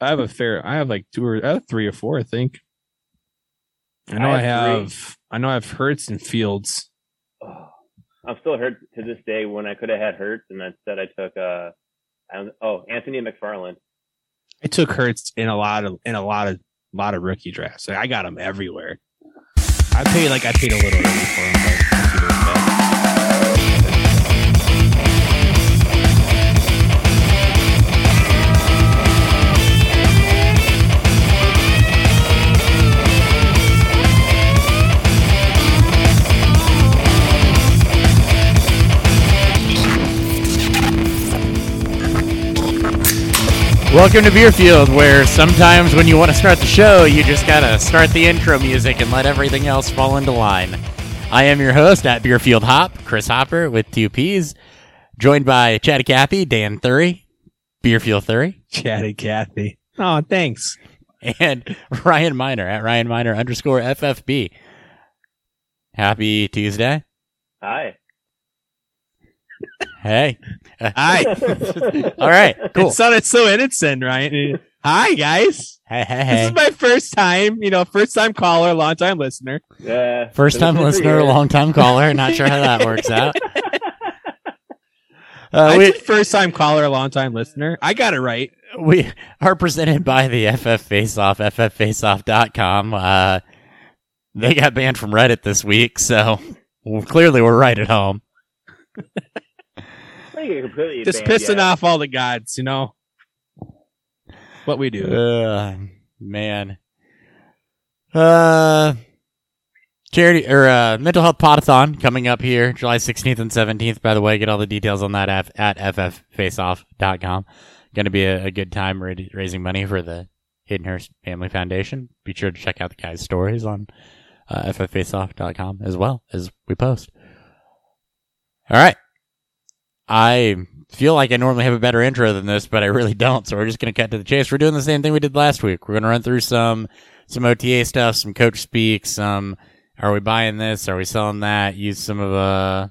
I have a fair. I have like two or I have three or four. I think. I know I I have have. I know I have Hurts and Fields. Oh, I'm still hurt to this day when I could have had Hurts and instead I took uh I oh Anthony McFarland. I took Hurts in a lot of in a lot of lot of rookie drafts. Like, I got him everywhere. I paid like I paid a little early for him, but Welcome to Beerfield, where sometimes when you want to start the show, you just gotta start the intro music and let everything else fall into line. I am your host at Beerfield Hop, Chris Hopper with two P's, joined by Chatty Cathy, Dan Thury, Beerfield Thury, Chatty Cathy. Oh, thanks. and Ryan Miner at Ryan Miner underscore FFB. Happy Tuesday. Hi. Hey. Hi. All right, cool. It sounded so innocent, right? Hi, guys. Hey, hey, hey. This is my first time. You know, first time caller, long time listener. Yeah. First time listener, long time caller. Not sure how that works out. Uh, I we, said first time caller, long time listener. I got it right. we are presented by the FF Face Faceoff, fffaceoff.com. Uh, they got banned from Reddit this week, so well, clearly we're right at home. I think completely Just pissing yet. off all the gods, you know. What we do. Uh, man. Uh, charity or uh, mental health potathon coming up here July 16th and 17th. By the way, get all the details on that at, at fffaceoff.com. Going to be a, a good time ra- raising money for the Hiddenhurst Family Foundation. Be sure to check out the guys' stories on uh, fffaceoff.com as well as we post. All right. I feel like I normally have a better intro than this, but I really don't. So we're just going to cut to the chase. We're doing the same thing we did last week. We're going to run through some some OTA stuff, some coach speak, some are we buying this, are we selling that? Use some of uh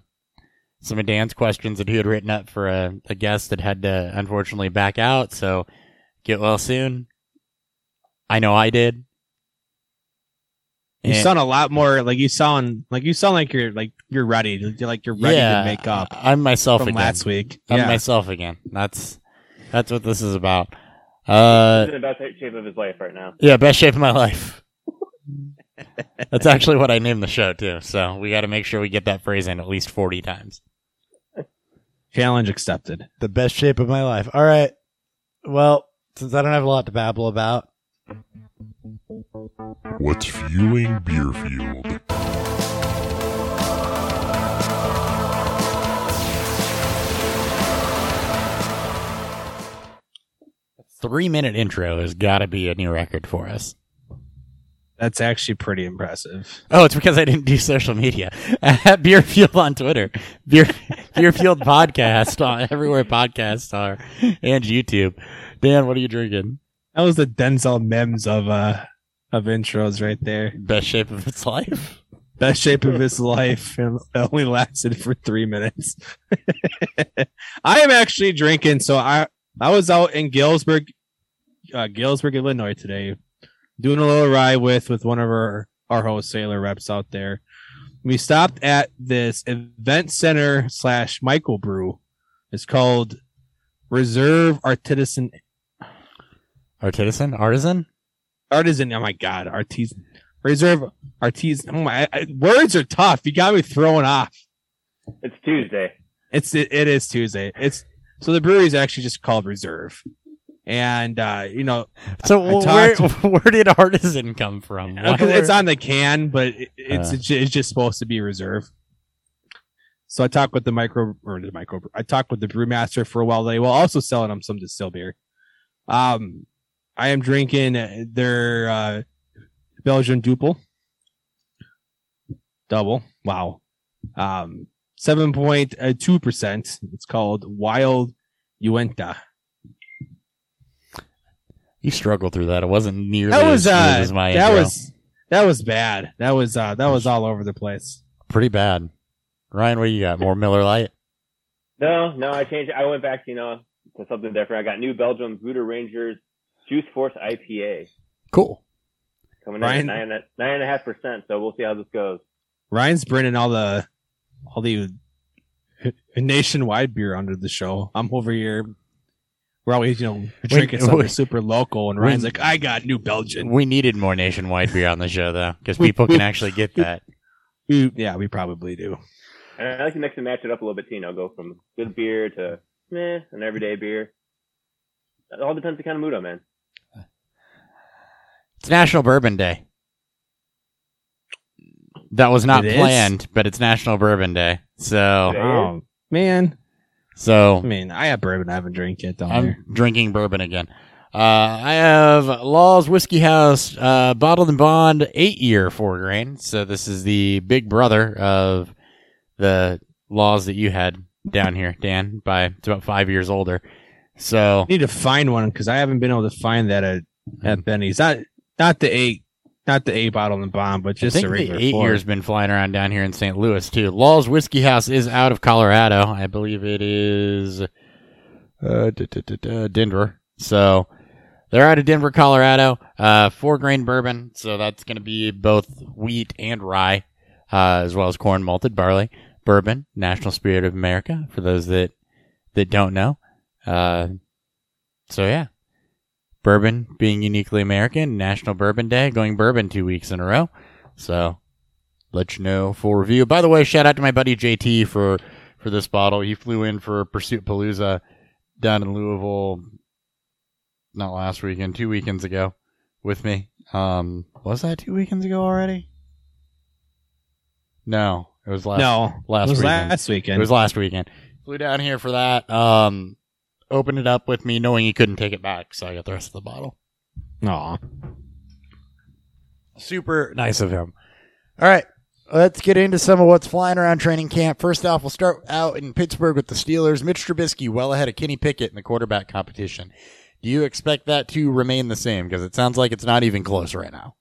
some of Dan's questions that he had written up for a, a guest that had to unfortunately back out. So get well soon. I know I did. You And- sound a lot more like you sound like you sound like you're like you're ready. You're like you're ready yeah, to make up I'm myself from again. last week. I'm yeah. myself again. That's that's what this is about. Uh, He's in the best shape of his life right now. Yeah, best shape of my life. That's actually what I named the show too. So we got to make sure we get that phrase in at least forty times. Challenge accepted. The best shape of my life. All right. Well, since I don't have a lot to babble about, What's fueling Beerfield? three minute intro has got to be a new record for us. That's actually pretty impressive. Oh, it's because I didn't do social media. At Beerfield on Twitter, Beer Beerfield podcast on everywhere podcasts are, and YouTube. Dan, what are you drinking? That was the Denzel Mims of uh of intros right there. Best shape of its life. Best shape of his life and it only lasted for three minutes. I am actually drinking. So I I was out in Galesburg, uh, Galesburg, Illinois today, doing a little ride with with one of our our wholesaler reps out there. We stopped at this event center slash microbrew. It's called Reserve Artisan Artisan, artisan. Artisan. Oh my god, artisan. Reserve artisan. Oh my, I, words are tough. You got me thrown off. It's Tuesday. It's it, it is Tuesday. It's so the brewery is actually just called Reserve, and uh, you know So I where talked- where did artisan come from? Why because it's were- on the can, but it, it's Uh. it's just supposed to be Reserve. So I talked with the micro or the micro. I talked with the brewmaster for a while. They will also selling them some distill beer. Um, I am drinking their uh, Belgian Duple double. Wow. Um, seven point two percent. It's called Wild Uenta. you struggled through that. It wasn't nearly That was as uh, as my that intro. was that was bad. That was uh, that was all over the place. pretty bad. Ryan, what do you got? More Miller Lite? No, no, I changed. it. I went back, you know, to something different. I got New Belgium Voodoo Rangers Juice Force IPA Cool. coming Ryan- in at nine, nine and a half percent. So we'll see how this goes. Ryan's bringing all the all the nationwide beer under the show. I'm over here. We're always, you know, drinking something we- super local, and we- Ryan's like, "I got New Belgian." We needed more nationwide beer on the show though, because people can actually get that. We, yeah, we probably do. And I like to mix and match it up a little bit too. You know, go from good beer to meh, an everyday beer. It all depends on the kind of mood I'm in. It's National Bourbon Day. That was not It is? planned, but it's National Bourbon Day. So, Oh man, so I mean, I have bourbon. I haven't drank yet down I'm there. drinking bourbon again. Uh, I have Law's Whiskey House uh, bottled and bond eight year four grain. So this is the big brother of the laws that you had down here, Dan. By it's about five years older. So I need to find one because I haven't been able to find that at, at Benny's. Not not the eight, not the eight bottle and bomb, but just I think regular the eight four. years been flying around down here in St. Louis too. Law's Whiskey House is out of Colorado. I believe it is uh, Denver. So they're out of Denver, Colorado. Uh, four grain bourbon. So that's going to be both wheat and rye, uh, as well as corn malted barley bourbon. National Spirit of America for those that that don't know. Uh, so yeah, bourbon being uniquely American. National Bourbon Day, going bourbon two weeks in a row. So let you know full review. By the way, shout out to my buddy JT for for this bottle. He flew in for Pursuit Palooza down in Louisville not last weekend, two weekends ago with me. Um was that two weekends ago already? No, it was last no, last it was weekend. last weekend. It was last weekend. Flew down here for that. Um opened it up with me knowing he couldn't take it back, so I got the rest of the bottle. Aw. Super nice of him. All right. Let's get into some of what's flying around training camp. First off, we'll start out in Pittsburgh with the Steelers. Mitch Trubisky well ahead of Kenny Pickett in the quarterback competition. Do you expect that to remain the same? Because it sounds like it's not even close right now.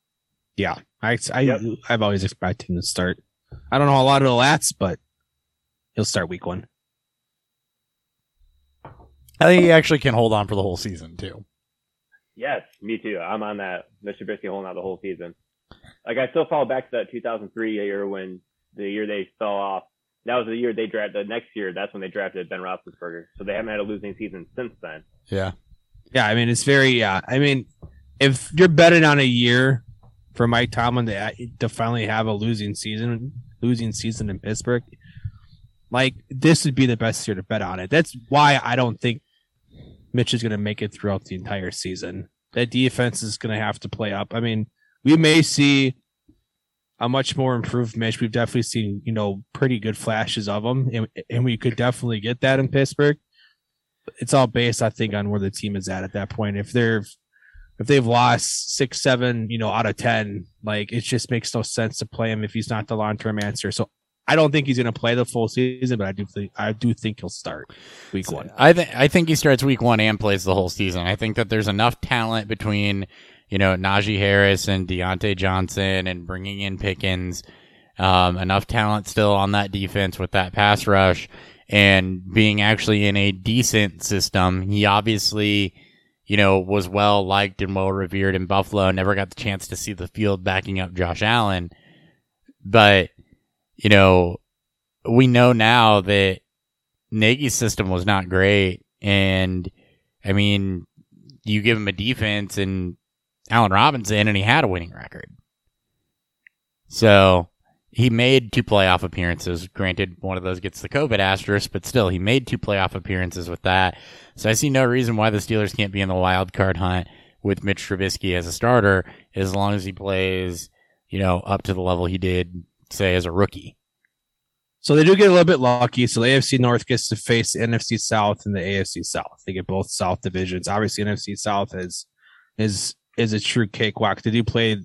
Yeah, I, I Yep. I've always expected him to start. I don't know a lot of the lats, but he'll start week one. I think he actually can hold on for the whole season too. Yes, me too. I'm on that. Mr. Trubisky holding out the whole season. Like I still fall back to that 2003 year when the year they fell off. That was the year they drafted. The next year, that's when they drafted Ben Roethlisberger. So they haven't had a losing season since then. Yeah. Yeah, I mean it's very. Yeah, I mean if you're betting on a year for Mike Tomlin to uh, to finally have a losing season, losing season in Pittsburgh, like this would be the best year to bet on it. That's why I don't think Mitch is going to make it throughout the entire season. That defense is going to have to play up. I mean, we may see a much more improved Mitch. We've definitely seen, you know, pretty good flashes of him, and, and we could definitely get that in Pittsburgh. It's all based, I think, on where the team is at at that point. If they're if they've lost six, seven, you know, out of ten, like it just makes no sense to play him if he's not the long term answer. So I don't think he's going to play the full season, but I do think I do think he'll start week one. I think I think he starts week one and plays the whole season. I think that there's enough talent between you know Najee Harris and Diontae Johnson and bringing in Pickens. Um, enough talent still on that defense with that pass rush and being actually in a decent system. He obviously, you know, was well liked and well revered in Buffalo. Never got the chance to see the field backing up Josh Allen, but you know, we know now that Nagy's system was not great. And I mean, you give him a defense and Allen Robinson, and he had a winning record. So he made two playoff appearances. Granted, one of those gets the COVID asterisk, but still, he made two playoff appearances with that. So I see no reason why the Steelers can't be in the wild card hunt with Mitch Trubisky as a starter as long as he plays, you know, up to the level he did, say, as a rookie. So they do get a little bit lucky. So the AFC North gets to face the NFC South and the AFC South. They get both South divisions. Obviously, NFC South is is is a true cakewalk. They do play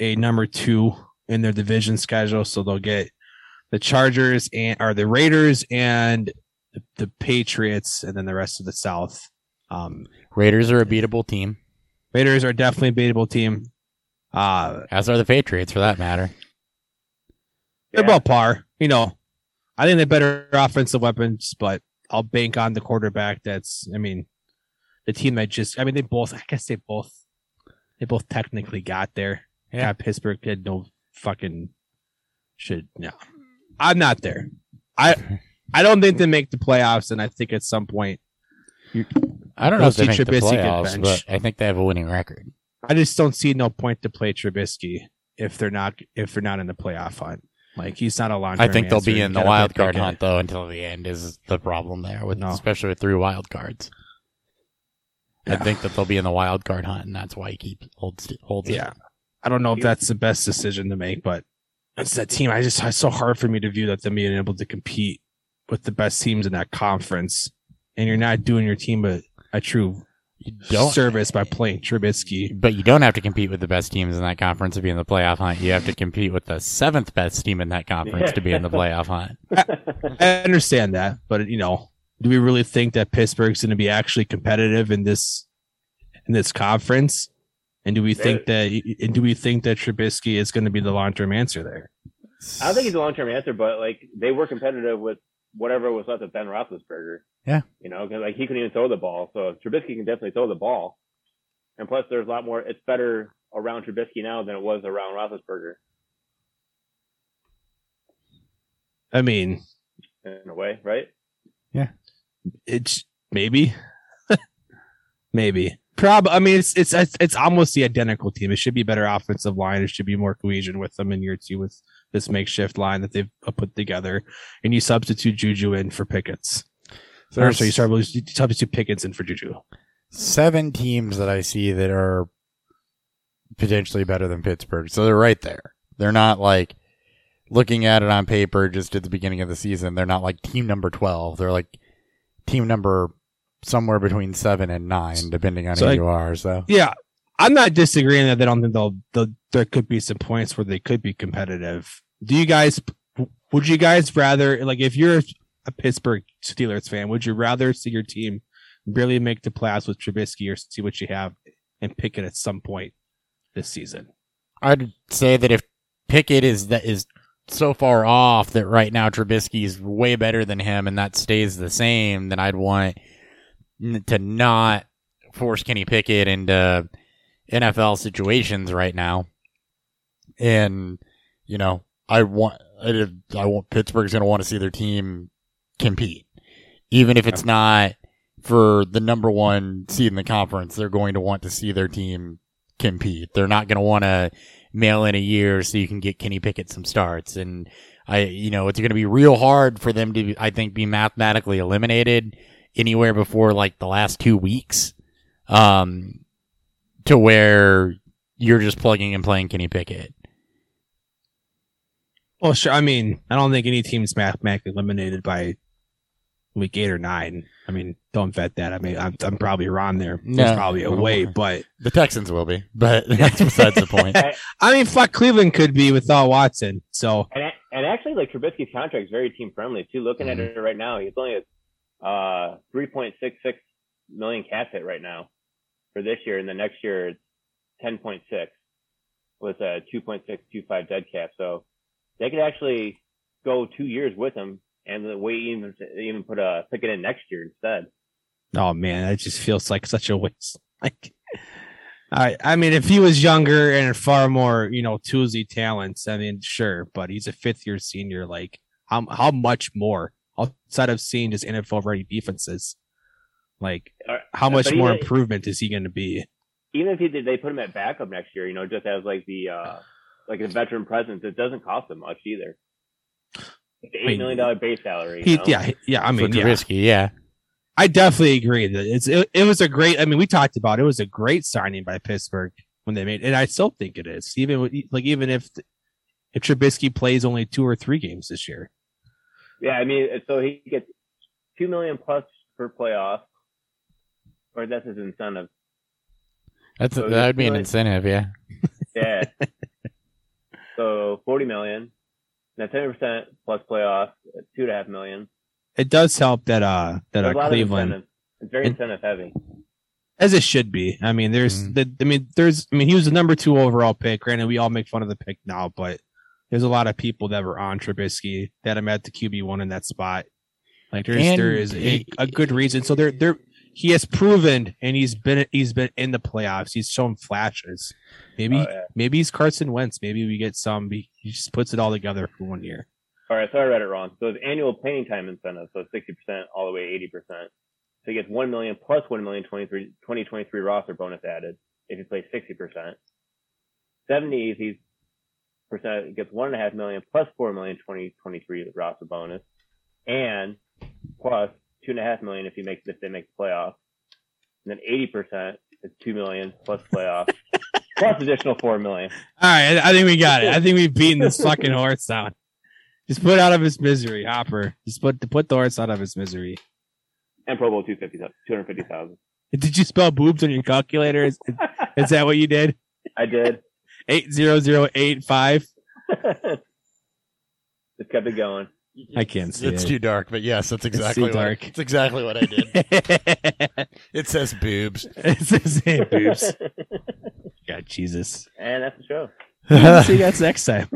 a number two in their division schedule, so they'll get the Chargers and or the Raiders and the, the Patriots, and then the rest of the South. Um, Raiders are a beatable team, Raiders are definitely a beatable team. Uh, as are the Patriots for that matter. They're Yeah. about par. You know, I think they're better offensive weapons, but I'll bank on the quarterback. That's, I mean, the team that just I mean they both I guess they both they both technically got there. Yeah. Pittsburgh had no fucking should no. I'm not there. I I don't think they make the playoffs, and I think at some point I don't know if they make the playoffs, but I think they have a winning record. I just don't see no point to play Trubisky if they're not if they're not in the playoff hunt. Like he's not a long. Time. I think they'll be in the wild card hunt though until the end is the problem there with No. especially with three wild cards. I think that they'll be in the wild card hunt, and that's why he keeps holds holds. Yeah, I don't know if that's the best decision to make, but it's that team. I just it's so hard for me to view that them being able to compete with the best teams in that conference, and you're not doing your team a, a true you don't. service by playing Trubisky. But you don't have to compete with the best teams in that conference to be in the playoff hunt. You have to compete with the seventh best team in that conference to be in the playoff hunt. I understand that, but you know, do we really think that Pittsburgh's going to be actually competitive in this in this conference? And do we think that and do we think that Trubisky is going to be the long term answer there? I don't think he's a long term answer, but like they were competitive with whatever was left of Ben Roethlisberger. Yeah. You know, because like he couldn't even throw the ball, so Trubisky can definitely throw the ball. And plus, there's a lot more. It's better around Trubisky now than it was around Roethlisberger I mean, in a way, right? Yeah. It's maybe, maybe. Prob. I mean, it's, it's it's it's almost the identical team. It should be better offensive line. It should be more cohesion with them in year two with this makeshift line that they've uh, put together. And you substitute Juju in for Pickens. So Or, you start you substitute Pickens in for Juju. seven teams that I see that are potentially better than Pittsburgh. So they're right there. They're not like looking at it on paper just at the beginning of the season. They're not like team number 12. They're like team number somewhere between seven and nine, depending on So, who like- you are. So Yeah, I'm not disagreeing that they don't think they'll, they'll there could be some points where they could be competitive. Do you guys would you guys rather like if you're a Pittsburgh Steelers fan, would you rather see your team barely make the playoffs with Trubisky or see what you have and pick it at some point this season? I'd say that if Pickett is that is so far off that right now Trubisky is way better than him, and that stays the same, then I'd want to not force Kenny Pickett into NFL situations right now. And you know, I want I, I want Pittsburgh's going to want to see their team compete, even if it's not for the number one seed in the conference. They're going to want to see their team compete. They're not going to want to mail in a year so you can get Kenny Pickett some starts. And I, you know, it's going to be real hard for them to, I think, be mathematically eliminated anywhere before like the last two weeks. Um, to where you're just plugging and playing Kenny Pickett. Well, sure. I mean, I don't think any team's mathematically eliminated by week eight or nine. I mean, don't vet that. I mean, I'm, I'm probably wrong there. No. There's probably a way, but The Texans will be, but that's besides the point. I mean, fuck, Cleveland could be without Watson. So And and actually, like Trubisky's contract is very team friendly too. Looking at it right now, he's only a uh, 3.66 million cap hit right now for this year, and the next year it's 10.6 with a 2.625 dead cap. So they could actually go two years with him and wait even even put a Pickett in next year instead. Oh man, it just feels like such a waste. Like, I I mean, if he was younger and far more, you know, toolsy talents, I mean, sure, but he's a fifth year senior. Like, how how much more outside of seeing just NFL ready defenses? Like, Uh, how much more even- improvement is he going to be? Even if he did, they put him at backup next year, you know, just as like the uh like a veteran presence, it doesn't cost them much either. Like the I mean, eight million dollar base salary. He, yeah, yeah. I mean, for yeah, Trubisky, yeah. I definitely agree that it's it, it was a great. I mean, we talked about it, it was a great signing by Pittsburgh when they made, and I still think it is. Even like even if if Trubisky plays only two or three games this year, Yeah, I mean, so he gets two million plus per playoff, or that's his incentive. That's So that would be an incentive, yeah. Yeah. so forty million. Now ten percent plus playoff, two and a half million. it does help that uh that There's a uh, Cleveland, of incentive. It's very And- incentive heavy. as it should be. I mean, there's Mhm. the, I mean, there's I mean, he was the number two overall pick. Granted, we all make fun of the pick now, but there's a lot of people that were on Trubisky that I'm at the QB one in that spot. Like there's And there is a, a good reason. So they're they're he has proven, and he's been he's been in the playoffs. He's shown flashes. Maybe Oh, yeah. maybe he's Carson Wentz. Maybe we get some. He just puts it all together for one year. All right, so I read it wrong. So it's annual playing time incentive, so 60% all the way 80%. So he gets 1 million plus 1 million 23, 2023 roster bonus added if he plays 60%. 70 if he's percent gets 1.5 million plus 4 million 2023 roster bonus and plus 2.5 million if he makes if they make the playoffs. And then 80% is 2 million plus playoffs plus additional 4 million. All right, I, think we got it. I think we've beaten this fucking horse down. Just put out of his misery, Hopper. Just put put the horse out of his misery. And Pro Bowl 250, 250,000. Did you spell boobs on your calculator? Is, is that what you did? I did. Eight zero zero eight five. Just kept it going. I can't see It's it. too dark, but yes, that's too exactly what. dark. It's exactly what I did. it says boobs. It says same boobs. God, Jesus. and that's the show. See you guys next time.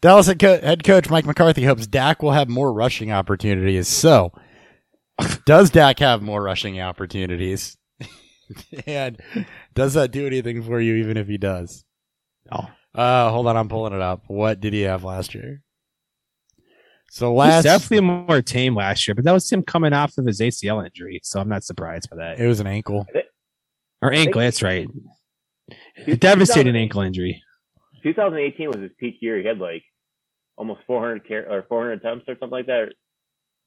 Dallas head, co- head coach Mike McCarthy hopes Dak will have more rushing opportunities. So, does Dak have more rushing opportunities? and does that do anything for you, even if he does? No. Uh, hold on, I'm pulling it up. What did he have last year? So He was last, definitely more tame last year, but that was him coming off of his ACL injury, so I'm not surprised by that. it was an ankle. Or ankle, that's right. A devastating ankle injury. 2018 was his peak year. He had like almost 400 car- or 400 attempts or something like that. Or,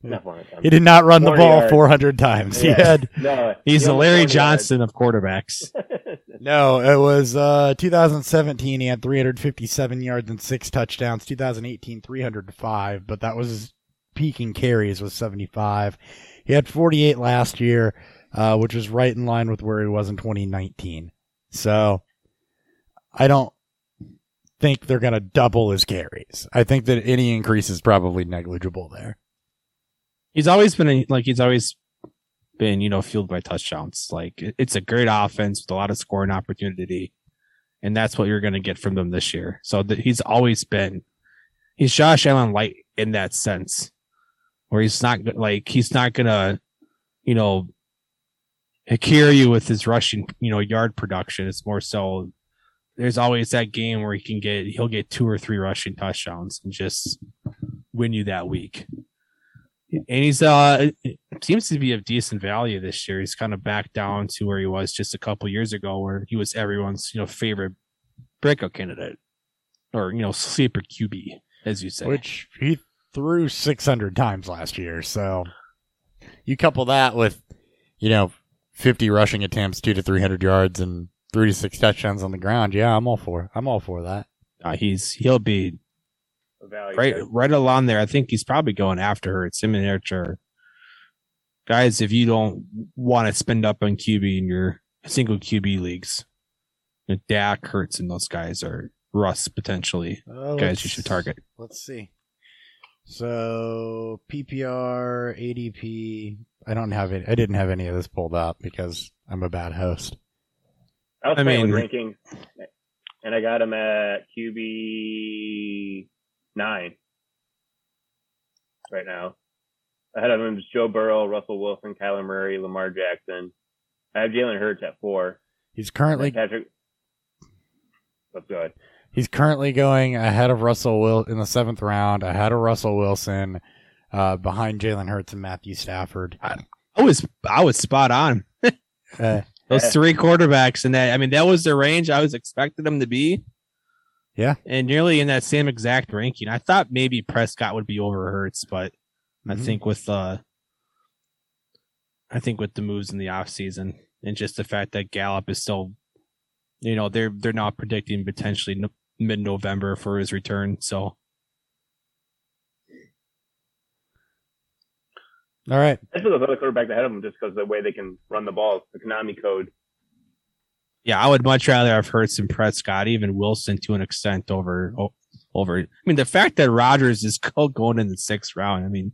not 400 attempts. He did not run the ball yards. 400 times. He had No, He's he the Larry 40 yards. Johnson of quarterbacks. No, it was uh 2017. He had 357 yards and six touchdowns. 2018, 305, but that was his peaking carries was 75. He had 48 last year, uh, which was right in line with where he was in 2019. So I don't think they're gonna double his carries. I think that any increase is probably negligible there. he's always been a, like he's always been you know fueled by touchdowns. Like it's a great offense with a lot of scoring opportunity, and that's what you're going to get from them this year. So that he's always been he's Josh Allen light in that sense, where he's not like he's not gonna you know carry you with his rushing you know yard production. It's more so there's always that game where he can get he'll get two or three rushing touchdowns and just win you that week and he's uh seems to be of decent value this year. He's kind of back down to where he was just a couple years ago, where he was everyone's you know favorite breakout candidate or you know sleeper QB, as you say. which he threw 600 times last year. So you couple that with, you know, 50 rushing attempts, two to 300 yards, and three to six touchdowns on the ground. Yeah, I'm all for. I'm all for that. uh, he's he'll be Value right there. right along there. I think he's probably going after her. It's him and Archer. Guys, if you don't want to spend up on QB in your single QB leagues, you know, Dak, Hurts, and those guys are Russ potentially Uh, guys you should target. Let's see. So PPR, ADP. I don't have it. I didn't have any of this pulled up because I'm a bad host. I was I playing mean- with rankings, and I got him at QB nine right now. Ahead of him is Joe Burrow, Russell Wilson, Kyler Murray, Lamar Jackson. I have Jalen Hurts at four. He's currently Patrick. That's good. he's currently going ahead of Russell Will in the seventh round, ahead of Russell Wilson, uh, behind Jalen Hurts and Matthew Stafford. I was I was spot on. Uh, Those three quarterbacks and that I mean that was the range I was expecting them to be. Yeah. And nearly in that same exact ranking. I thought maybe Prescott would be over Hurts, but I Mhm. think with uh I think with the moves in the offseason and just the fact that Gallup is still you know, they're they're not predicting potentially no, mid November for his return. So all right. I took those other quarterbacks ahead of him just because of the way they can run the ball. The Konami code. Yeah, I would much rather have Hurts and Prescott, even Wilson to an extent over over. I mean, the fact that Rodgers is going in the sixth round. I mean,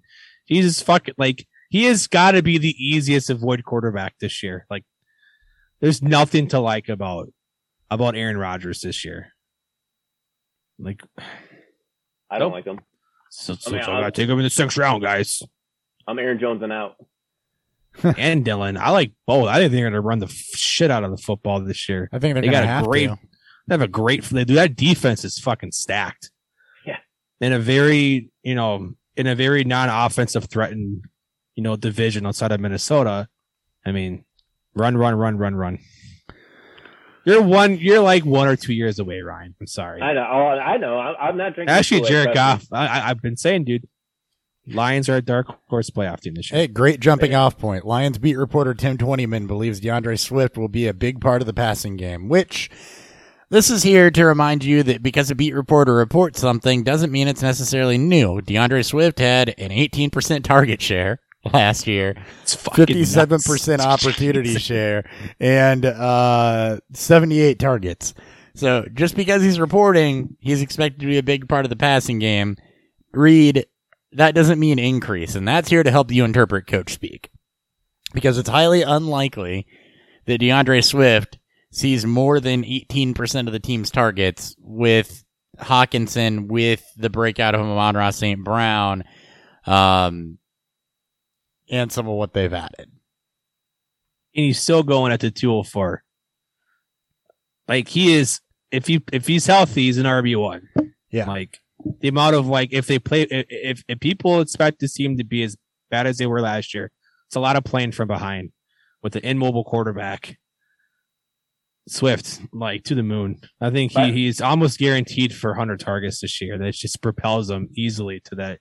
Jesus fucking like he has got to be the easiest avoid quarterback this year. Like, there's nothing to like about about Aaron Rodgers this year. Like, I don't Nope. like him. so, so, I mean, so I gotta take him in the sixth round, guys. I'm Aaron Jones and out. and Dillon. I like both. I think they're going to run the shit out of the football this year. I think they're They gonna got a have great- to. They have a great. They do that defense is fucking stacked. Yeah. In a very you know in a very non-offensive threatened you know division outside of Minnesota. I mean, run, run, run, run, run. You're one. You're like one or two years away, Ryan. I'm sorry. I know. Oh, I know. I'm, I'm not drinking. Actually, Jared Goff. I, I, I've been saying, dude. Lions are a dark horse playoff team this year. Hey, great jumping off point. Lions beat reporter Tim Twentyman believes D'Andre Swift will be a big part of the passing game, which this is here to remind you that because a beat reporter reports something doesn't mean it's necessarily new. D'Andre Swift had an 18% target share last year, It's fucking 57% nuts. opportunity Jesus. share, and uh, 78 targets. So just because he's reporting, he's expected to be a big part of the passing game. Read, that doesn't mean increase, and that's here to help you interpret coach speak. Because it's highly unlikely that D'Andre Swift sees more than 18% of the team's targets with Hockenson, with the breakout of Amon-Ra St. Brown, um, and some of what they've added. and he's still going at the 204. Like he is, if he if he's healthy, he's an RB one. Yeah. Like the amount of like if they play if, if if people expect this team to be as bad as they were last year, it's a lot of playing from behind with an immobile quarterback. Swift, like to the moon. I think he, he's almost guaranteed for 100 targets this year. That just propels him easily to that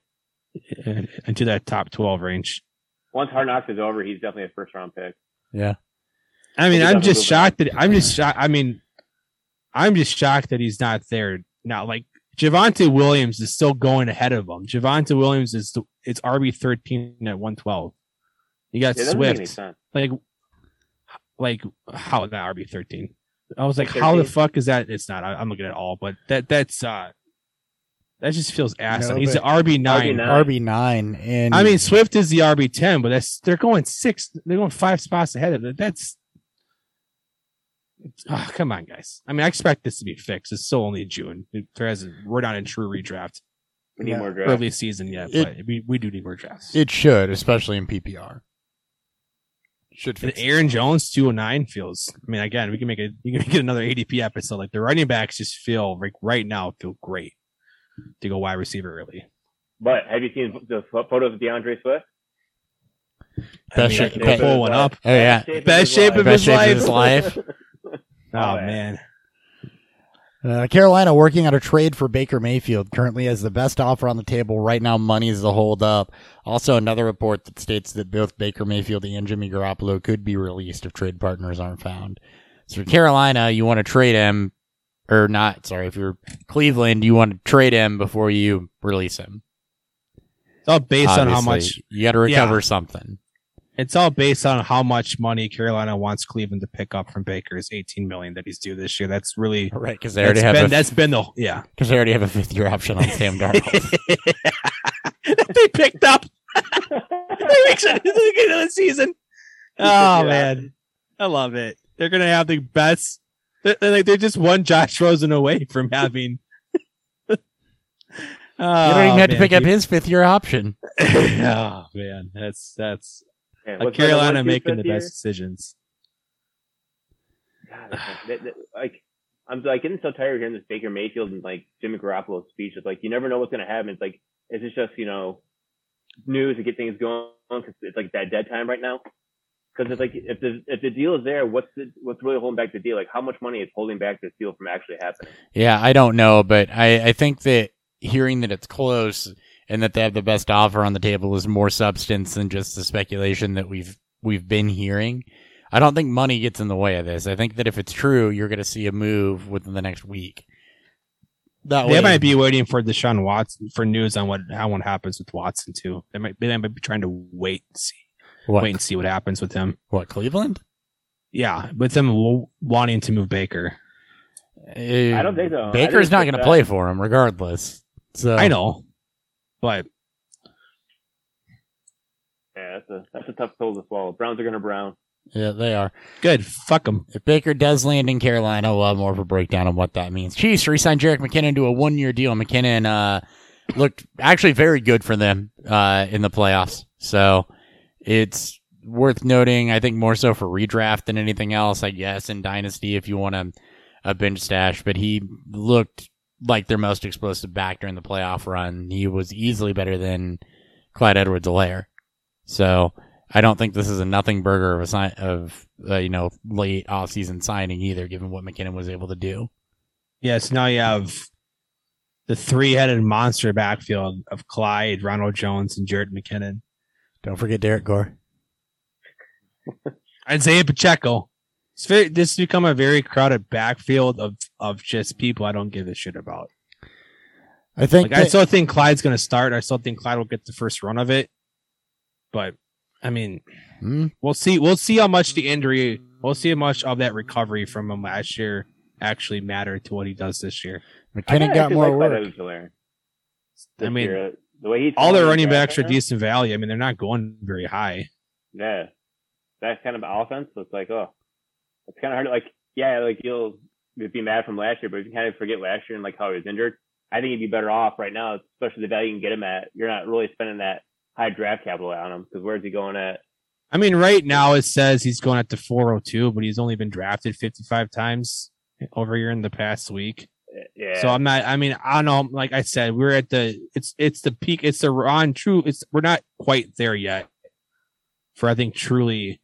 uh, into that top 12 range. Once Hard Knocks is over, he's definitely a first round pick. Yeah. I mean, I'm just with shocked that I'm just shocked. I mean, I'm just shocked that he's not there now. Like Javonte Williams is still going ahead of him. Javonte Williams is the, it's RB 13 at 112. You got It doesn't make any Swift. Like, like how that RB 13? I was like, Like how the fuck is that? It's not. I, I'm looking at all, but that that's uh that just feels ass. No, he's the RB nine. RB9. RB nine, and I mean, Swift is the RB ten, but that's they're going six. They're going five spots ahead of it. That's oh, come on, guys. I mean, I expect this to be fixed. It's still only June. It- There hasn't. We're not in true redraft We need Yeah. more draft. early season yet, It- but we, we do need more drafts. it should, especially in PPR. Should and fix. Aaron Jones two hundred nine feels. I mean, again, we can make a you can get another ADP episode. Like the running backs just feel like right now feel great to go wide receiver early. But have you seen the photos of D'Andre Swift? I Best mean, shape- I could best- pull one up. Oh yeah, Best shape of his shape of his life. Oh yeah. man. Uh, Carolina working on a trade for Baker Mayfield. Currently has the best offer on the table right now. Money is the hold up. Also, another report that states that both Baker Mayfield and Jimmy Garoppolo could be released if trade partners aren't found. So Carolina, you want to trade him, or not? Sorry, if you're Cleveland, you want to trade him before you release him. It's all based on how much you got to recover something. It's all based on how much money Carolina wants Cleveland to pick up from Baker's 18 million that he's due this year. That's really Right, because they already have been, a, that's been the yeah. because they already have a fifth year option on Sam Darnold. they picked up. they makes it to the beginning of the season. Oh Yeah. man, I love it. They're gonna have the best. They're, they're like they're just one Josh Rosen away from having. oh, you don't even have to pick up his fifth year option. oh man, that's that's Man, what's better, Carolina one, making the fifth year? best decisions. God, that- that- like I'm like getting so tired of hearing this Baker Mayfield and like Jimmy Garoppolo speech. It's like you never know what's gonna happen. It's like is this just you know news to get things going because it's like that dead time right now. Because it's like if the if the deal is there, what's the what's really holding back the deal? Like how much money is holding back this deal from actually happening? Yeah, I don't know, but I, I think that hearing that it's close and that they have the best offer on the table is more substance than just the speculation that we've we've been hearing. I don't think money gets in the way of this. I think that if it's true, you're going to see a move within the next week. That They way, might be waiting for Deshaun Watson for news on what how what happens with Watson too. They might they might be trying to wait and see what, wait and see what happens with him. what Cleveland? Yeah, with them w- wanting to move Baker. Eh, I don't think so. I Baker's think not going to play for him regardless. So I know, but Yeah, that's a that's a tough pill to swallow. Browns are gonna brown. Yeah, they are. good. Fuck them. If Baker does land in Carolina, we'll have more of a breakdown on what that means. Chiefs re-signed Jerick McKinnon to a one-year deal. McKinnon uh, looked actually very good for them uh, in the playoffs. So it's worth noting. I think more so for redraft than anything else. I guess in dynasty if you want a, a bench stash, but he looked like their most explosive back during the playoff run. He was easily better than Clyde Edwards-Helaire. So I don't think this is a nothing burger of a sign of uh, you know late off season signing either, given what McKinnon was able to do. Yes, now you have the three headed monster backfield of Clyde, Ronald Jones, and Jerick McKinnon. Don't forget Derrick Gore. Isaiah Pacheco. It's very, this has become a very crowded backfield of, of just people I don't give a shit about. I think Like I still think Clyde's going to start. I still think Clyde will get the first run of it. But I mean, Hmm? we'll see. We'll see how much the injury. We'll see how much of that recovery from him last year actually mattered to what he does this year. I McKinnon got more like work. Clyde I mean, year. the way he's all their throwing running the backs are right now, decent value. I mean, they're not going very high. Yeah, that kind of offense. It's like, oh, it's kind of hard. To, like, yeah, like you'll you'd be mad from last year, but if you kind of forget last year and like how he was injured, I think he'd be better off right now, especially the value you can get him at. You're not really spending that high draft capital on him because where's he going at? I mean, right now it says he's going at the 402, but he's only been drafted 55 times over here in the past week. Eh, yeah, So I'm not. I mean, I don't know. Like I said, we're at the. It's it's the peak. It's the on true. It's we're not quite there yet. For I think truly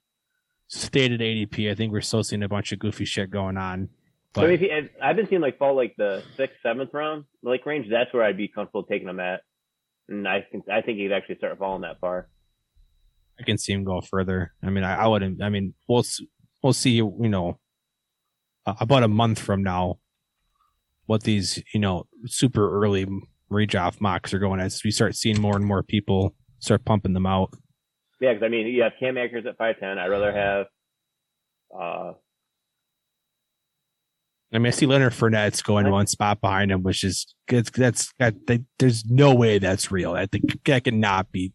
stated ADP. I think we're still seeing a bunch of goofy shit going on. So But if he, if- I've been seeing like fall like the sixth, seventh round like range. That's where I'd be comfortable taking him at, and I think I think he'd actually start falling that far. I can see him go further. I mean, I, I wouldn't. I mean, we'll we'll see. You know, uh, about a month from now, what these you know super early redraft mocks are going as we start seeing more and more people start pumping them out. Yeah, because I mean, you have Cam Akers at five ten. I'd rather have. Uh, I mean, I see Leonard Fournette's going one spot behind him, which is it's, that's that. They, there's no way that's real. I think that cannot be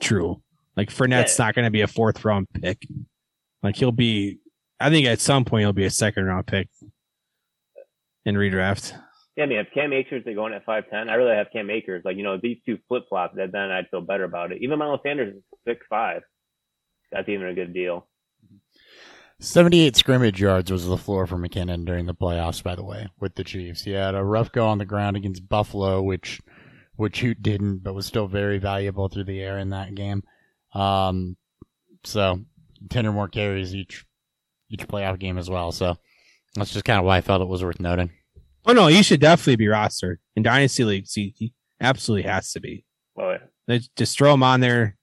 true. Like Fournette's Yeah. not going to be a fourth round pick. Like he'll be. I think at some point he'll be a second round pick in redraft. yeah, I mean, if Cam Akers is going at five ten, I really have Cam Akers. Like you know, these two flip flops, then I'd feel better about it. Even Miles Sanders is six five. That's even a good deal. 78 scrimmage yards was the floor for McKinnon during the playoffs, by the way, with the Chiefs. He had a rough go on the ground against Buffalo, which which Hoot didn't, but was still very valuable through the air in that game. Um, so 10 or more carries each each playoff game as well. So that's just kind of why I felt it was worth noting. Oh no, he should definitely be rostered in dynasty leagues. He, he absolutely has to be. Well, yeah. They just throw him on there.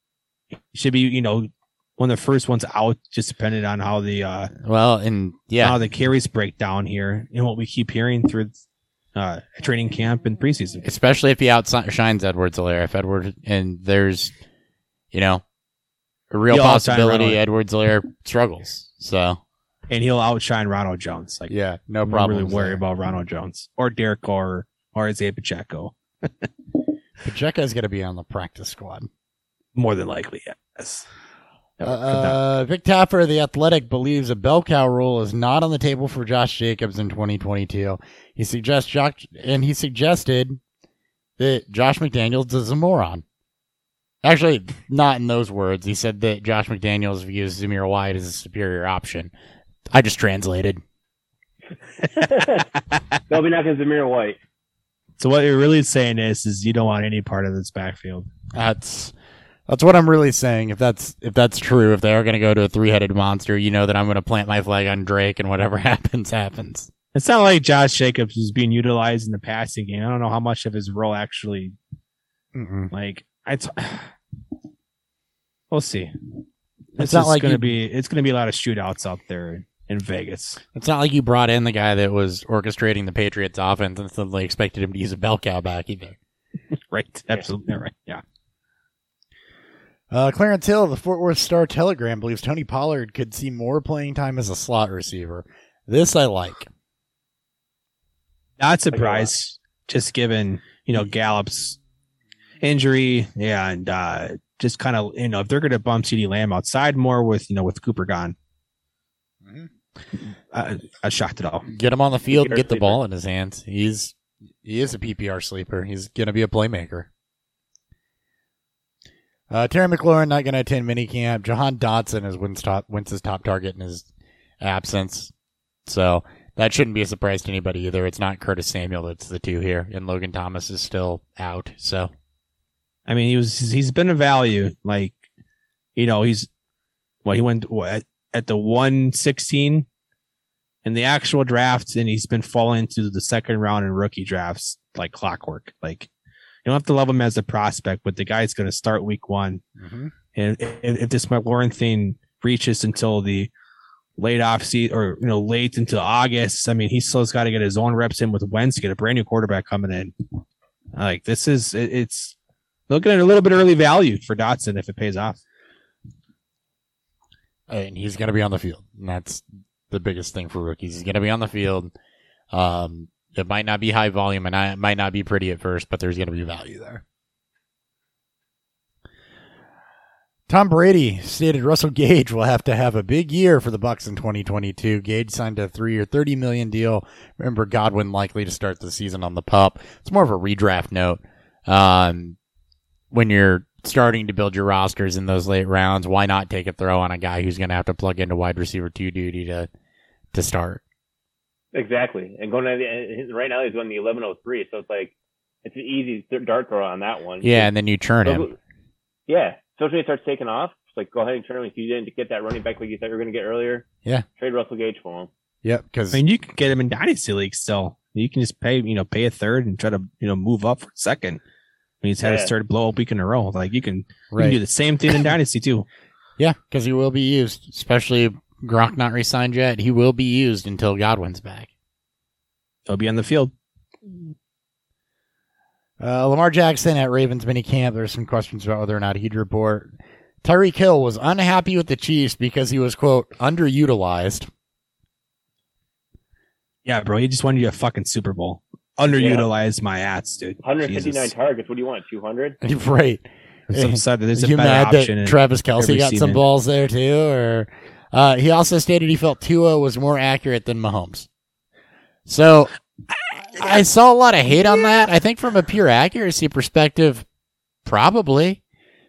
He should be, you know, one of the first ones out, just depending on how the uh Well, and yeah, how the carries break down here and what we keep hearing through uh training camp and preseason. especially if he outshines Edwards-Helaire. If Edward and there's, you know, a real He'll possibility Edwards-Helaire struggles. So And he'll outshine Ronald Jones. Like yeah, no problem. really worry about Ronald Jones or Derek Carr or Isaiah Pacheco. Pacheco's going to be on the practice squad. More than likely, yes. Uh, uh, Vic Tafur, of the Athletic, believes a bell cow rule is not on the table for Josh Jacobs in 2022. He suggests Josh, and he suggested that Josh McDaniels is a moron. Actually, not in those words. He said that Josh McDaniels views Zamir White as a superior option. I just translated. they'll be knocking Zamir White. so what you're really saying is, is you don't want any part of this backfield. That's that's what I'm really saying. If that's if that's true, if they are going to go to a three headed monster, you know that I'm going to plant my flag on Drake, and whatever happens, happens. It's not like Josh Jacobs was being utilized in the passing game. I don't know how much of his role actually Mm-mm. like. I. T- we'll see. It's It's not like going to be. It's going to be a lot of shootouts out there in Vegas. It's not like you brought in the guy that was orchestrating the Patriots offense and suddenly expected him to use a bell cow back either. Right. Absolutely right. Yeah. Uh, Clarence Hill, of the Fort Worth Star Telegram, believes Tony Pollard could see more playing time as a slot receiver. This I like. Not surprised, just given you know Gallup's injury, yeah, and uh, just kind of you know if they're going to bump CeeDee Lamb outside more with you know with Cooper gone, I, I shocked it all. Get him on the field PPR get the sleeper. ball in his hands. He's he is a PPR sleeper. He's going to be a playmaker. Uh, Terry McLaurin not going to attend minicamp. Jahan Dotson is Wentz top, top target in his absence. So that shouldn't be a surprise to anybody either. It's not Curtis Samuel that's the two here, and Logan Thomas is still out. So I mean, he was he's been a value. Like, you know, he's well, he went at, at the one sixteen in the actual draft, and he's been falling to the second round in rookie drafts like clockwork. Like, you don't have to love him as a prospect, but the guy's going to start week one. And if, if this McLaurin thing reaches until the late off season or you know late into August, I mean, he still's got to get his own reps in with Wentz, get a brand new quarterback coming in. Like this is it, it's looking at a little bit early value for Dotson if it pays off. and he's going to be on the field. And that's the biggest thing for rookies. He's going to be on the field. Um, it might not be high volume and it might not be pretty at first, but there's going to be value there. Tom Brady stated Russell Gage will have to have a big year for the Bucs in 2022. Gage signed a three-year, 30 million deal. Remember Godwin likely to start the season on the pup. It's more of a redraft note. Um, when you're starting to build your rosters in those late rounds, why not take a throw on a guy who's going to have to plug into wide receiver two duty to to start? Exactly. And going to the, right now he's going the 1103, so it's like it's an easy dart throw on that one. Yeah, and then you churn him. Yeah. Especially when it starts taking off. It's like go ahead and turn him if you didn't get that running back like you thought you were going to get earlier. Yeah. Trade Russell Gage for him. Yep, because I mean, you can get him in dynasty leagues still. You can just pay, you know, pay a third and try to, you know, move up for a second. I mean, he's had Yeah. his third blow up week in a row. Like you can, you can do the same thing in dynasty too. yeah, because he will be used, especially Gronk not re-signed yet. He will be used until Godwin's back. He'll be on the field. Uh, Lamar Jackson at Ravens minicamp. There's some questions about whether or not he'd report. Tyreek Hill was unhappy with the Chiefs because he was quote underutilized. Yeah, bro. He just wanted you a fucking Super Bowl. Underutilized my ass, dude. 159 Jesus. targets. What do you want? 200? right. I'm so that there's a you better mad option. that Travis Kelce every got some season. balls there too? Or uh, he also stated he felt Tua was more accurate than Mahomes. So I saw a lot of hate on that. I think from a pure accuracy perspective, probably.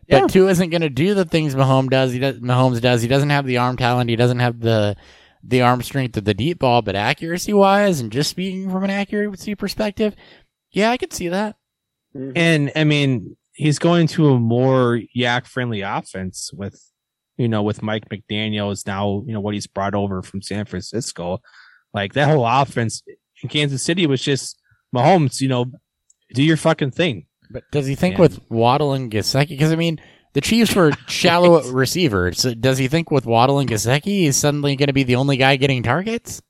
But Yeah. Tua isn't going to do the things Mahomes does. He does. Mahomes does. He doesn't have the arm talent. He doesn't have the the arm strength of the deep ball. But accuracy wise, and just speaking from an accuracy perspective, yeah, I could see that. Mhm. And I mean, he's going to a more YAC friendly offense with, you know, with Mike McDaniels now, you know, what he's brought over from San Francisco. Like that whole offense in Kansas City was just Mahomes, you know, do your fucking thing. But does he think Yeah. with Waddle and Gesicki? Because I mean, the Chiefs were shallow at receiver. So does he think with Waddle and Gesicki, he's suddenly going to be the only guy getting targets?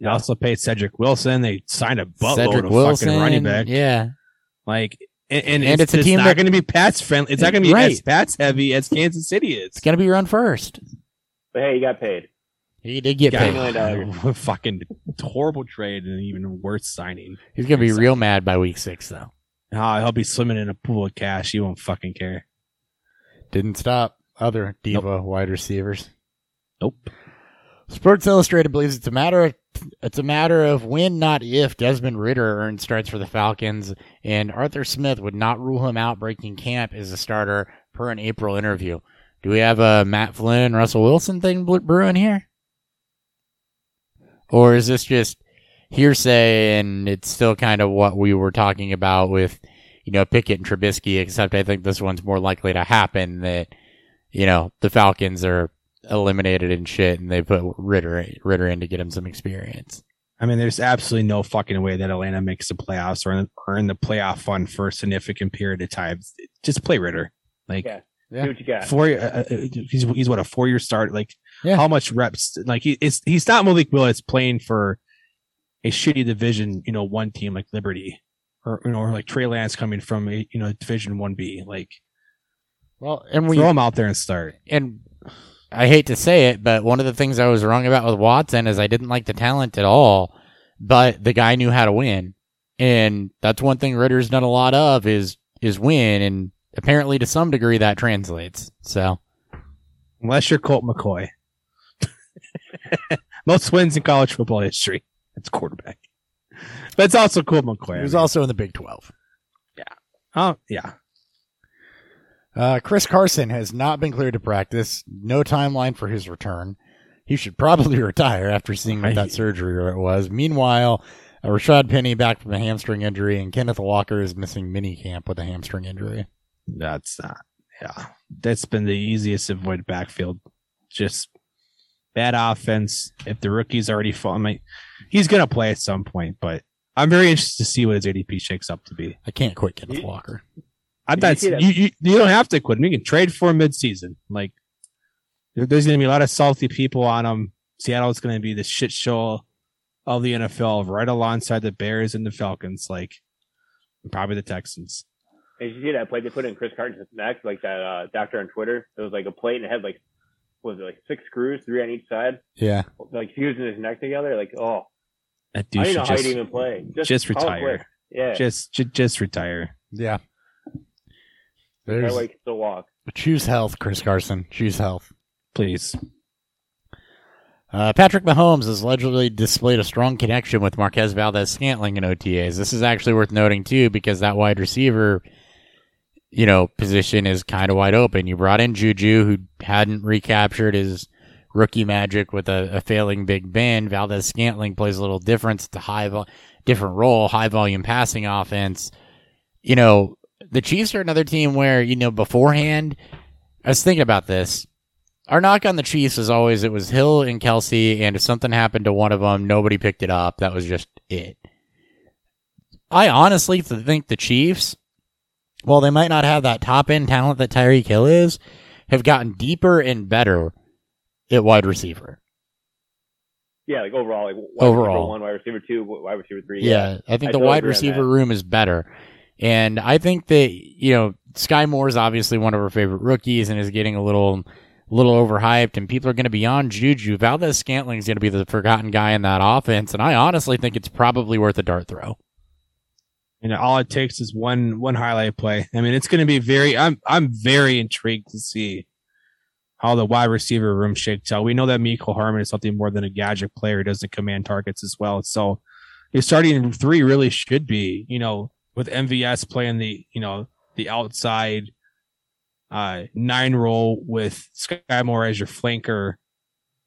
They also paid Cedric Wilson. They signed a buttload Cedric of Wilson, fucking running back. yeah. Like, and, and, And it's, it's a it's team not going to be Pats friendly. It's not going to be Right. as Pats heavy as Kansas City is. It's going to be run first. But hey, you got paid. He did get Yeah, paid. million dollars. fucking horrible trade and even worse signing. He's going to be real mad by week six, though. Oh, he'll be swimming in a pool of cash. He won't fucking care. Didn't stop other diva wide receivers. Nope. Sports Illustrated believes it's a matter of it's a matter of when, not if, Desmond Ridder earns starts for the Falcons, and Arthur Smith would not rule him out breaking camp as a starter per an April interview. Do we have a Matt Flynn Russell Wilson thing brewing here, or is this just hearsay and it's still kind of what we were talking about with you know Pickett and Trubisky? Except I think this one's more likely to happen that you know the Falcons are eliminated and shit, and they put Ridder Ridder in to get him some experience. I mean, there's absolutely no fucking way that Atlanta makes the playoffs or in, or in the playoff fun for a significant period of time. Just play Ridder. Like Yeah. Yeah. See what you got. four, uh, uh, he's he's what a four year start. Like Yeah. how much reps? Like he it's he's not Malik Willis playing for a shitty division, you know, one team like Liberty, or you know, or like Trey Lance coming from a you know Division One B. Like Well, and we throw him out there and start. and I hate to say it, but one of the things I was wrong about with Watson is I didn't like the talent at all, but the guy knew how to win, and that's one thing Ridder's done a lot of is is win, and apparently to some degree that translates. So Unless you're Colt McCoy, most wins in college football history. It's quarterback, but it's also Colt McCoy. he I was mean. also in the Big Twelve. Yeah. Oh yeah, Uh, Chris Carson has not been cleared to practice. No timeline for his return. He should probably retire after seeing what that surgery it was. Meanwhile, uh, Rashaad Penny back from a hamstring injury, and Kenneth Walker is missing mini camp with a hamstring injury. That's not. Yeah, that's been the easiest avoid backfield. Just bad offense. If the rookie's already I mean, he's gonna play at some point, but I'm very interested to see what his ADP shakes up to be. I can't quit Kenneth Walker. I Did you bet you, you, you don't have to quit him. You can trade for him mid-season. Like there's going to be a lot of salty people on him. Seattle's going to be the shit show of the NFL, right alongside the Bears and the Falcons. Like probably the Texans. Did you see that play they put in Chris Carson's neck? Like that uh, doctor on Twitter. It was like a plate and it had like, what was it like six screws, three on each side, Yeah. like fusing his neck together. Like, oh, That I dude didn't know should how just, he'd even play. Just, just retire. Yeah, Just, just just retire, Yeah. That There's way he can still walk. choose health, Chris Carson. Choose health. please. Uh, Patrick Mahomes has allegedly displayed a strong connection with Marquez Valdes-Scantling in OTAs. This is actually worth noting too, because that wide receiver, you know, position is kind of wide open. You brought in Juju, who hadn't recaptured his rookie magic with a, a failing Big Ben. Valdes-Scantling plays a little different. It's a high, vol- different role, high volume passing offense. You know, the Chiefs are another team where you know beforehand. I was thinking about this our knock on the Chiefs is always it was Hill and Kelce, and if something happened to one of them, nobody picked it up. That was just it. I honestly think the Chiefs, while they might not have that top end talent that Tyreek Hill is, have gotten deeper and better at wide receiver. Yeah, like overall, like wide Overall. receiver one, wide receiver two, wide receiver three. Yeah, I think I the totally wide receiver room is better. And I think that, you know, Skyy Moore is obviously one of our favorite rookies and is getting a little little overhyped and people are going to be on Juju. Valdes-Scantling is going to be the forgotten guy in that offense and I honestly think it's probably worth a dart throw. And all it takes is one one highlight play. I mean, it's going to be very. I'm I'm very intrigued to see how the wide receiver room shakes out. We know that Mecole Hardman is something more than a gadget player; he doesn't command targets as well. So, your starting three really should be, you know, with MVS playing the, you know, the outside uh nine role with Skyy Moore as your flanker,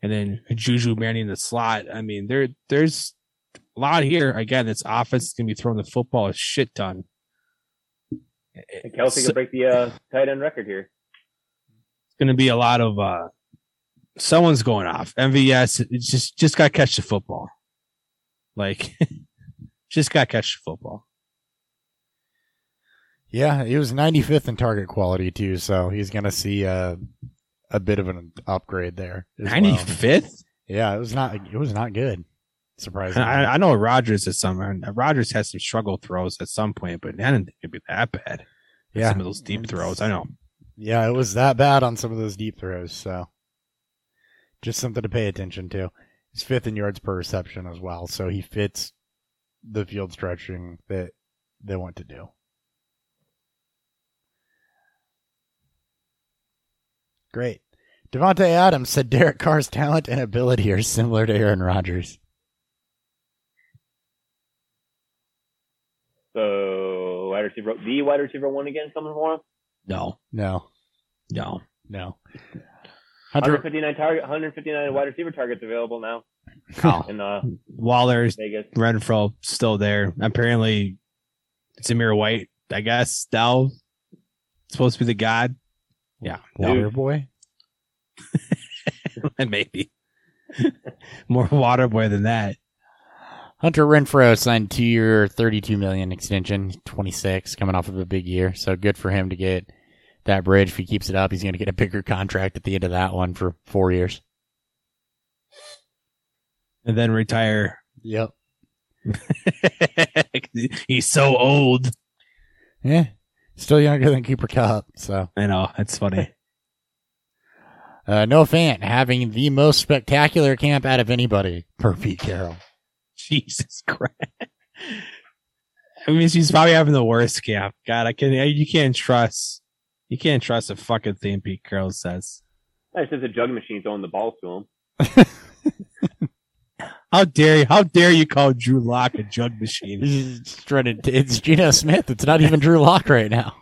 and then Juju manning the slot. I mean, there there's a lot here. Again, this offense is going to be throwing the football a shit ton. And Kelce So- could break the uh, tight end record here. It's going to be a lot of uh someone's going off. MVS it's just just got to catch the football. Like just got to catch the football. Yeah, he was 95th in target quality too, so he's going to see a a bit of an upgrade there. as well. 95th? Yeah, it was not it was not good. Surprisingly. I, I know Rodgers at some Rodgers had some struggle throws at some point, but I didn't think it'd be that bad. Yeah. Some of those deep throws. I know. Yeah, it was that bad on some of those deep throws, so just something to pay attention to. He's fifth in yards per reception as well, so he fits the field stretching that they want to do. Great. Davante Adams said Derek Carr's talent and ability are similar to Aaron Rodgers. So wide receiver, the wide receiver one again coming for him. No. No, No. no. 159 target, 159 wide receiver targets available now no. in uh, Waller's Vegas. Renfrow still there. Apparently, Zamir White, I guess, now supposed to be the god. Yeah, Water Boy. And maybe more water boy than that. Hunter Renfrow signed two year, thirty-two million extension, twenty-six, coming off of a big year. So good for him to get that bridge. If he keeps it up, he's going to get a bigger contract at the end of that one for four years. And then retire. Yep. He's so old. Yeah, still younger than Cooper Kupp. So I know it's funny. uh, Noah Fant having the most spectacular camp out of anybody per Pete Carroll. Jesus Christ. I mean, she's probably having the worst camp. God, I can. not You can't trust. You can't trust a fucking thing Pete Carroll says. I that the jug machine throwing the balls to him. How dare you? How dare you call Drew Lock a jug machine? To, it's Geno Smith. It's not even Drew Lock right now.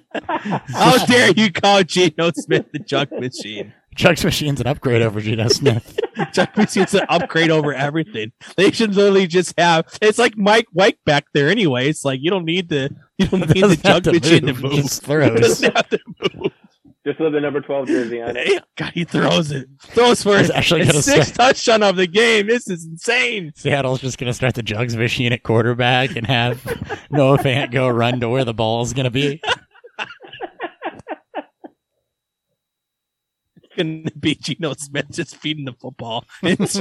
How dare you call Geno Smith the junk machine? Chuck's machine's an upgrade over Geno Smith. Junk machine's an upgrade over everything. They should literally just have. It's like Mike White back there anyway. It's like you don't need the you don't need the Doesn't have junk to machine move, to move. just He throws. doesn't have to move. Just with the number 12 jersey on it. God, he throws it. Throws for his actually gonna sixth start- touchdown of the game. This is insane. Seattle's just going to start the Jugs machine at quarterback and have Noah Fant go run to where the ball's going to be. It's gonna be Geno Smith just feeding the football. It's-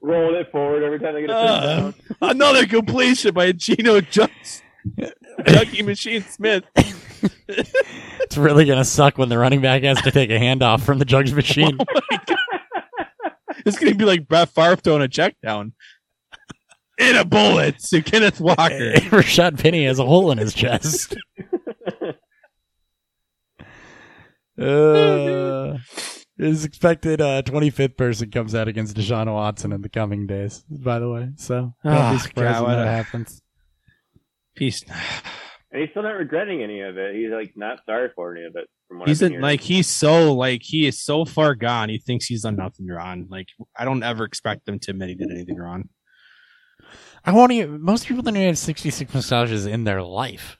Rolling it forward every time they get a Uh, touchdown. Another completion by Geno Junks. Junkie Machine Smith. It's really going to suck when the running back has to take a handoff from the Jugs machine. It's gonna be like Brett Favre throwing a check down. In a bullet to Kenneth Walker. Rashaad Penny has a hole in his chest. Uh, his expected uh, 25th person comes out against Deshaun Watson in the coming days, by the way. So don't Ah, be surprised God, when that happens. Peace. And he's still not regretting any of it. He's like not sorry for any of it. From what He's I've in, like he's so like he is so far gone. He thinks he's done nothing wrong. Like I don't ever expect him to admit he did anything wrong. I won't even, most people don't even have 66 massages in their life.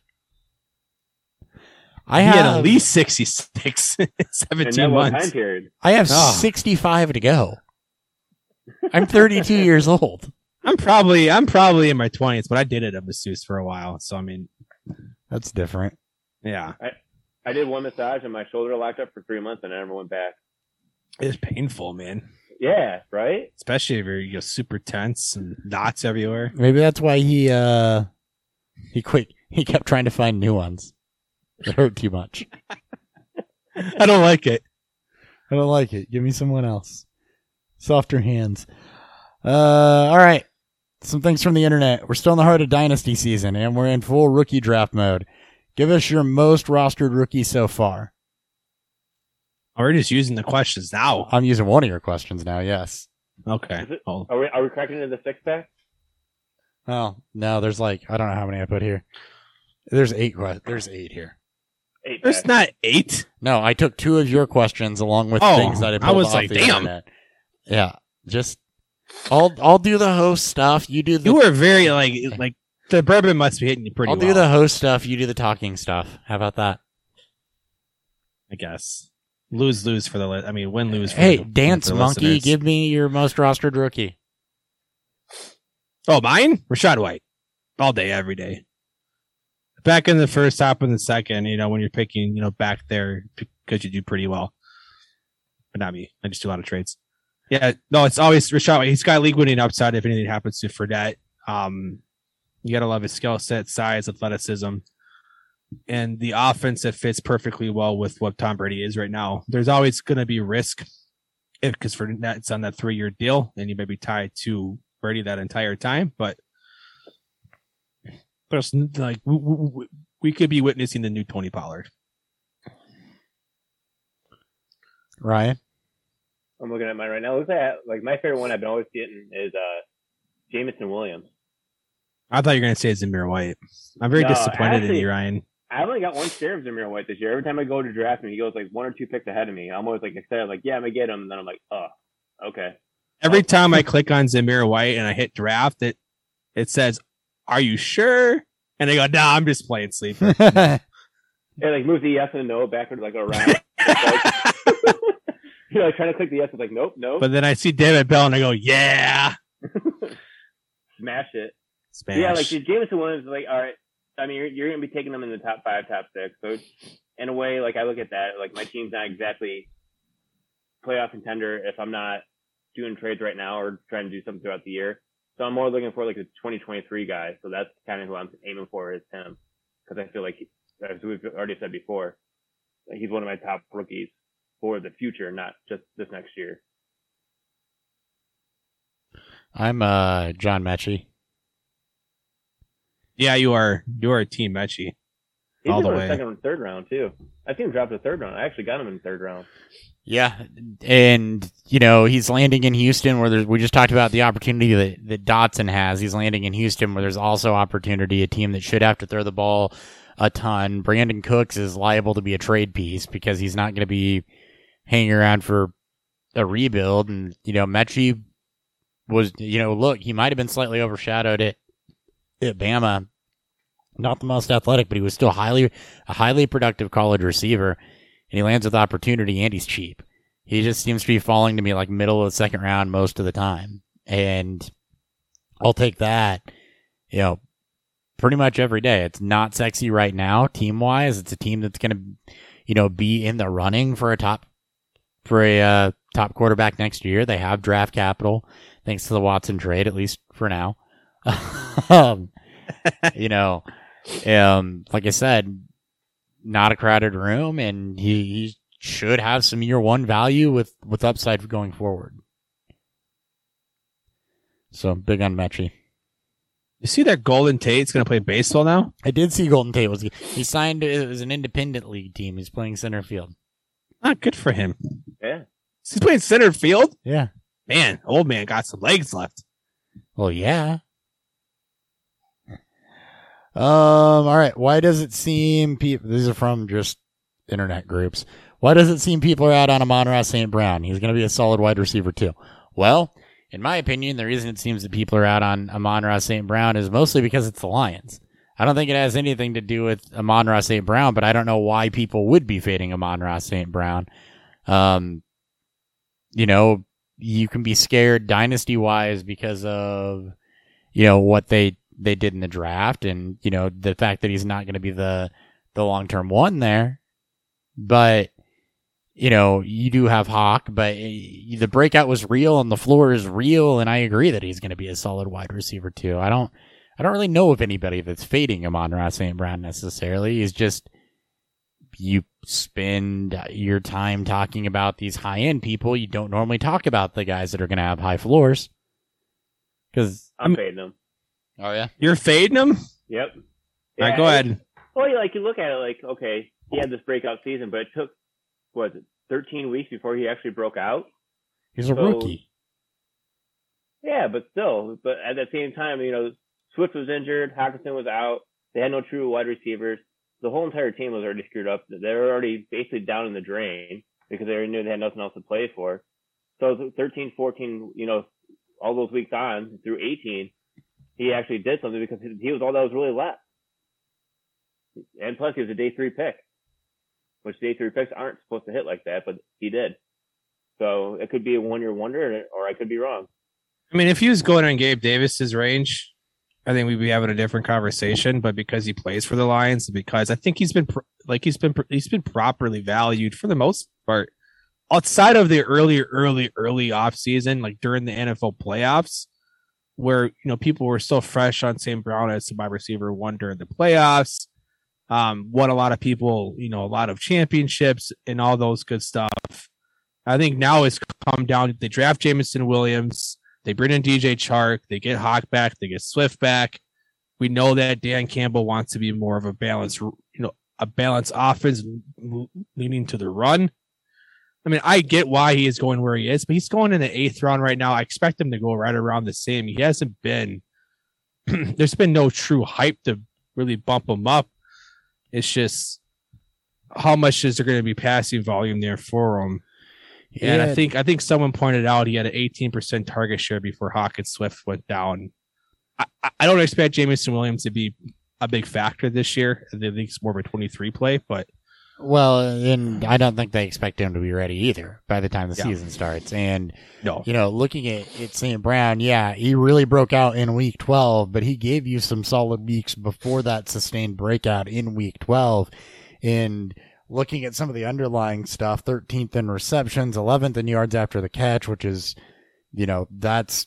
I he have, had at least 66 in in 17 that one time months. I have Ah. 65 to go. I'm 32 years old. I'm probably I'm probably in my 20s, but I did it at masseuse for a while. So I mean, That's different. yeah, I did one massage and my shoulder locked up for three months and I never went back. it's painful, man. Yeah, right? Especially if you're you know, super tense and knots everywhere. Maybe that's why he, uh, he quit. He kept trying to find new ones. It hurt too much. I don't like it. I don't like it. Give me someone else. Softer hands. Uh, all right. Some things from the internet. We're still in the heart of dynasty season, and we're in full rookie draft mode. Give us your most rostered rookie so far. Oh, We're just using the questions now. I'm using one of your questions now. Yes. Okay. Is it- Are we, are we cracking into the six pack? Oh no, there's like I don't know how many I put here. There's eight. There's eight here. Eight there's pack. not eight. No, I took two of your questions along with Oh, things that I I pulled was off like, the damn. internet. Yeah, just I'll I'll do the host stuff. You do the You were very like like the bourbon must be hitting you pretty I'll well. do the host stuff. You do the talking stuff. How about that? I guess lose lose for the li- I mean win lose. For Hey, the, dance for the monkey, listeners. give me your most rostered rookie. Oh, mine Rachaad White all day every day. Back in the first, top in the second. You know when you're picking, you know back there because you do pretty well. But not me. I just do a lot of trades. Yeah, no, it's always Rachaad He's got league winning upside if anything happens to Fournette. Um, you gotta love his skill set, size, athleticism, and the offense that fits perfectly well with what Tom Brady is right now. There's always gonna be risk because Fournette's on that three year deal, and you may be tied to Brady that entire time. But there's n- like we, we, we could be witnessing the new Tony Pollard. Ryan, I'm looking at mine right now. Looks like like my favorite one I've been always getting is uh Jameson Williams. I thought you were gonna say Zamir White. I'm very No, disappointed in you, Ryan. I only got one share of Zamir White this year. Every time I go to draft him, he goes like one or two picks ahead of me. I'm always like excited, like, yeah, I'm gonna get him. And then I'm like, oh, okay. Every time I click on Zamir White and I hit draft, it it says, "Are you sure?" And they go, "Nah, I'm just playing sleeper." It like moves the yes and a no backwards like around. you know, like trying to click the yes, it's like, nope, nope, but then I see David Bell and I go, "Yeah." smash it. Smash. Yeah, like Jameson Williams is like, all right. I mean, you're, you're going to be taking them in the top five, top six. So in a way, like I look at that, like my team's not exactly playoff contender if I'm not doing trades right now or trying to do something throughout the year. So I'm more looking for like a 2023 guy. So that's kind of who I'm aiming for is him because I feel like, as we've already said before, he's one of my top rookies for the future, not just this next year. I'm uh John Metchie. yeah, you are you are a team Mechie. He's all the way. second and third round too. I think him drop to third round. I actually got him in the third round. Yeah, and you know he's landing in Houston, where there's we just talked about the opportunity that that Dotson has. He's landing in Houston, where there's also opportunity. A team that should have to throw the ball a ton. Brandin Cooks is liable to be a trade piece because he's not going to be hanging around for a rebuild. And you know Metchie was, you know, look, he might have been slightly overshadowed at at Bama. Not the most athletic, but he was still highly a highly productive college receiver and he lands with opportunity and he's cheap. He just seems to be falling to me like middle of the second round most of the time. And I'll take that, you know, pretty much every day. It's not sexy right now, team wise. It's a team that's going to, you know, be in the running for a top, for a uh, top quarterback next year. They have draft capital thanks to the Watson trade, at least for now. um, you know, um, like I said, not a crowded room, and he, he should have some year one value with with upside going forward. So big on Metchie. You see that Golden Tate's going to play baseball now? I did see Golden Tate was he signed it was an independent league team. He's playing center field. Ah, good for him. Yeah. He's playing center field. Yeah. Man, old man got some legs left. Well, yeah. Um. All right. Why does it seem people? These are from just internet groups. Why does it seem people are out on Amon-Ra St. Brown? He's going to be a solid wide receiver too. Well, in my opinion, the reason it seems that people are out on Amon-Ra St. Brown is mostly because it's the Lions. I don't think it has anything to do with Amon-Ra St. Brown, but I don't know why people would be fading Amon-Ra St. Brown. Um, you know, you can be scared dynasty wise because of, you know, what they, they did in the draft and, you know, the fact that he's not going to be the, the long term one there. But, you know, you do have Hawk, but eh, the breakout was real and the floor is real. And I agree that he's going to be a solid wide receiver too. I don't, I don't really know of anybody that's fading Amon-Ra St. Brown necessarily. He's just, you spend your time talking about these high end people. You don't normally talk about the guys that are going to have high floors. Cause, I'm fading him. Oh yeah. You're fading him? Yep. All right, Yeah, go ahead. Oh, well, you like you look at it like, okay, he had this breakout season, but it took was it, 13 weeks before he actually broke out. He's a So- rookie. Yeah, but still, but at the same time, you know, Swift was injured, Hockenson was out. They had no true wide receivers. The whole entire team was already screwed up. They were already basically down in the drain because they already knew they had nothing else to play for. So 13, 14, you know, all those weeks on through 18, he actually did something because he he was all that was really left. And plus, he was a day three pick, which day three picks aren't supposed to hit like that, but he did. So it could be a one year wonder, or I could be wrong. I mean, if he was going on Gabe Davis's range, I think we'd be having a different conversation. But because he plays for the Lions, because I think he's been like he's been he's been properly valued for the most part, outside of the early, early, early off season, like during the NFL playoffs, where you know people were still fresh on Sam Brown as a my receiver one during the playoffs. Um, won a lot of people, you know, a lot of championships and all those good stuff. I think now it's come down. They draft Jameson Williams. They bring in DJ Chark. They get Hawk back. They get Swift back. We know that Dan Campbell wants to be more of a balanced, you know, a balanced offense leaning to the run. I mean, I get why he is going where he is, but he's going in the eighth round right now. I expect him to go right around the same. He hasn't been, there's been no true hype to really bump him up. It's just how much is there going to be passing volume there for him? And I Yeah. think I think someone pointed out he had an 18% target share before Hawkins Swift went down. I, I- I don't expect Jameson Williams to be a big factor this year. I think it's more of a 23 play, but Well, and I don't think they expect him to be ready either by the time the Yeah. season starts. And no. you know, looking at, at St. Brown, yeah, he really broke out in week 12, but he gave you some solid weeks before that sustained breakout in week 12. And looking at some of the underlying stuff, 13th in receptions, 11th in yards after the catch, which is, you know, that's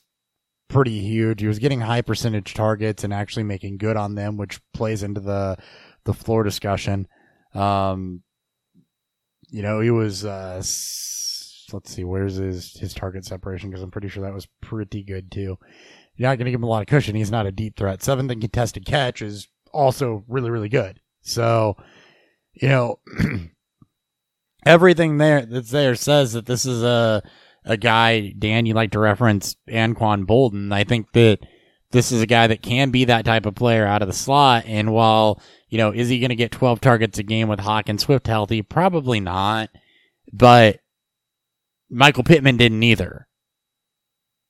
pretty huge. He was getting high percentage targets and actually making good on them, which plays into the, the floor discussion. Um, you know, he was, uh, let's see, where's his, his target separation? Cause I'm pretty sure that was pretty good too. You're not going to give him a lot of cushion. He's not a deep threat. Seventh in contested catch is also really, really good. So, you know, everything there that's there says that this is a a guy, Dan, you like to reference Anquan Boldin. I think that this is a guy that can be that type of player out of the slot. And while, you know, is he going to get 12 targets a game with Hawk and Swift healthy? Probably not. But Michael Pittman didn't either.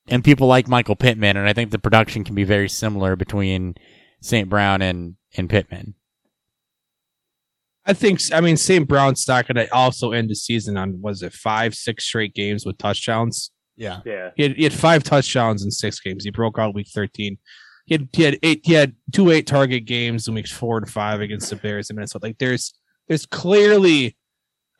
And people like Michael Pittman, and I think the production can be very similar between St. Brown and, and Pittman. I think I mean St. Brown's not going to also end the season on was it five, six straight games with touchdowns. Yeah. Yeah. He had, he had five touchdowns in six games. He broke out week thirteen. He had he had eight he had two eight target games in weeks four and five against the Bears and Minnesota. Like there's there's clearly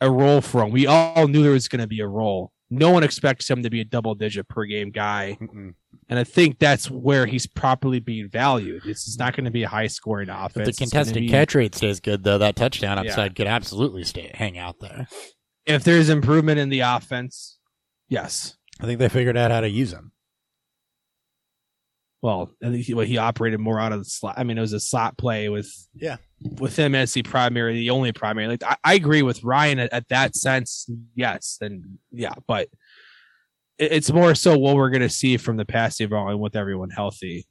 a role for him. We all knew there was going to be a role. No one expects him to be a double digit per game guy. Mm-mm. And I think that's where he's properly being valued. This is not going to be a high scoring offense. If the contested be- catch rate stays good, though, that touchdown Yeah. upside could absolutely stay hang out there. if there's improvement in the offense, yes. I think they figured out how to use him. Well, I think he, well, he operated more out of the slot. I mean, it was a slot play with Yeah. with him as the primary, the only primary. Like I, I agree with Ryan at, at that sense. Yes, and yeah, but it, it's more so what we're going to see from the passing volume with everyone healthy.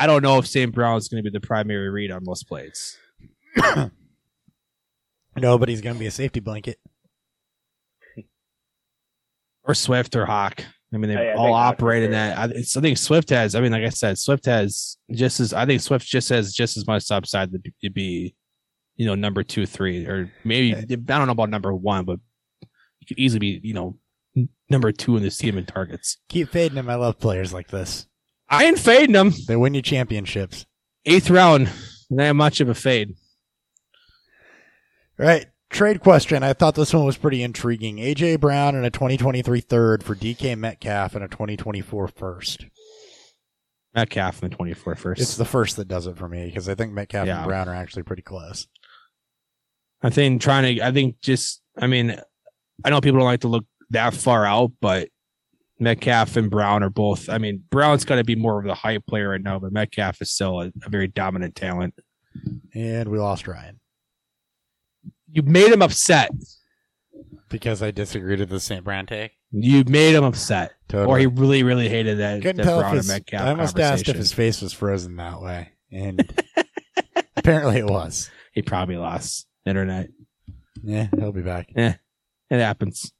I don't know if St. Brown is going to be the primary read on most plays. No, but he's going to be a safety blanket. Or Swift or Hawk. I mean, they Oh, yeah, all operate in that. I, it's, I think Swift has. I mean, like I said, Swift has just as. I think Swift just has just as much upside to, be- to be, you know, number two, three, or maybe I don't know about number one, but he could easily be, you know, number two in this team in targets. Keep fading him. I love players like this. I ain't fading them. They win you championships. Eighth round, not much of a fade. All right. Trade question. I thought this one was pretty intriguing. AJ Brown and a 2023 third for DK Metcalf and a 2024 first. Metcalf in the 24 first. It's the first that does it for me because I think Metcalf Yeah. and Brown are actually pretty close. I think trying to, I think just, I mean, I know people don't like to look that far out, but Metcalf and Brown are both, I mean, Brown's got to be more of the hype player right now, but Metcalf is still a, a very dominant talent. And we lost Ryan You made him upset. because I disagreed with the St. Brown take. You made him upset. Totally. Or he really, really hated that, Couldn't that tell if his, I almost asked if his face was frozen that way, and apparently it was. He probably lost internet. Yeah, he'll be back. Yeah, It happens.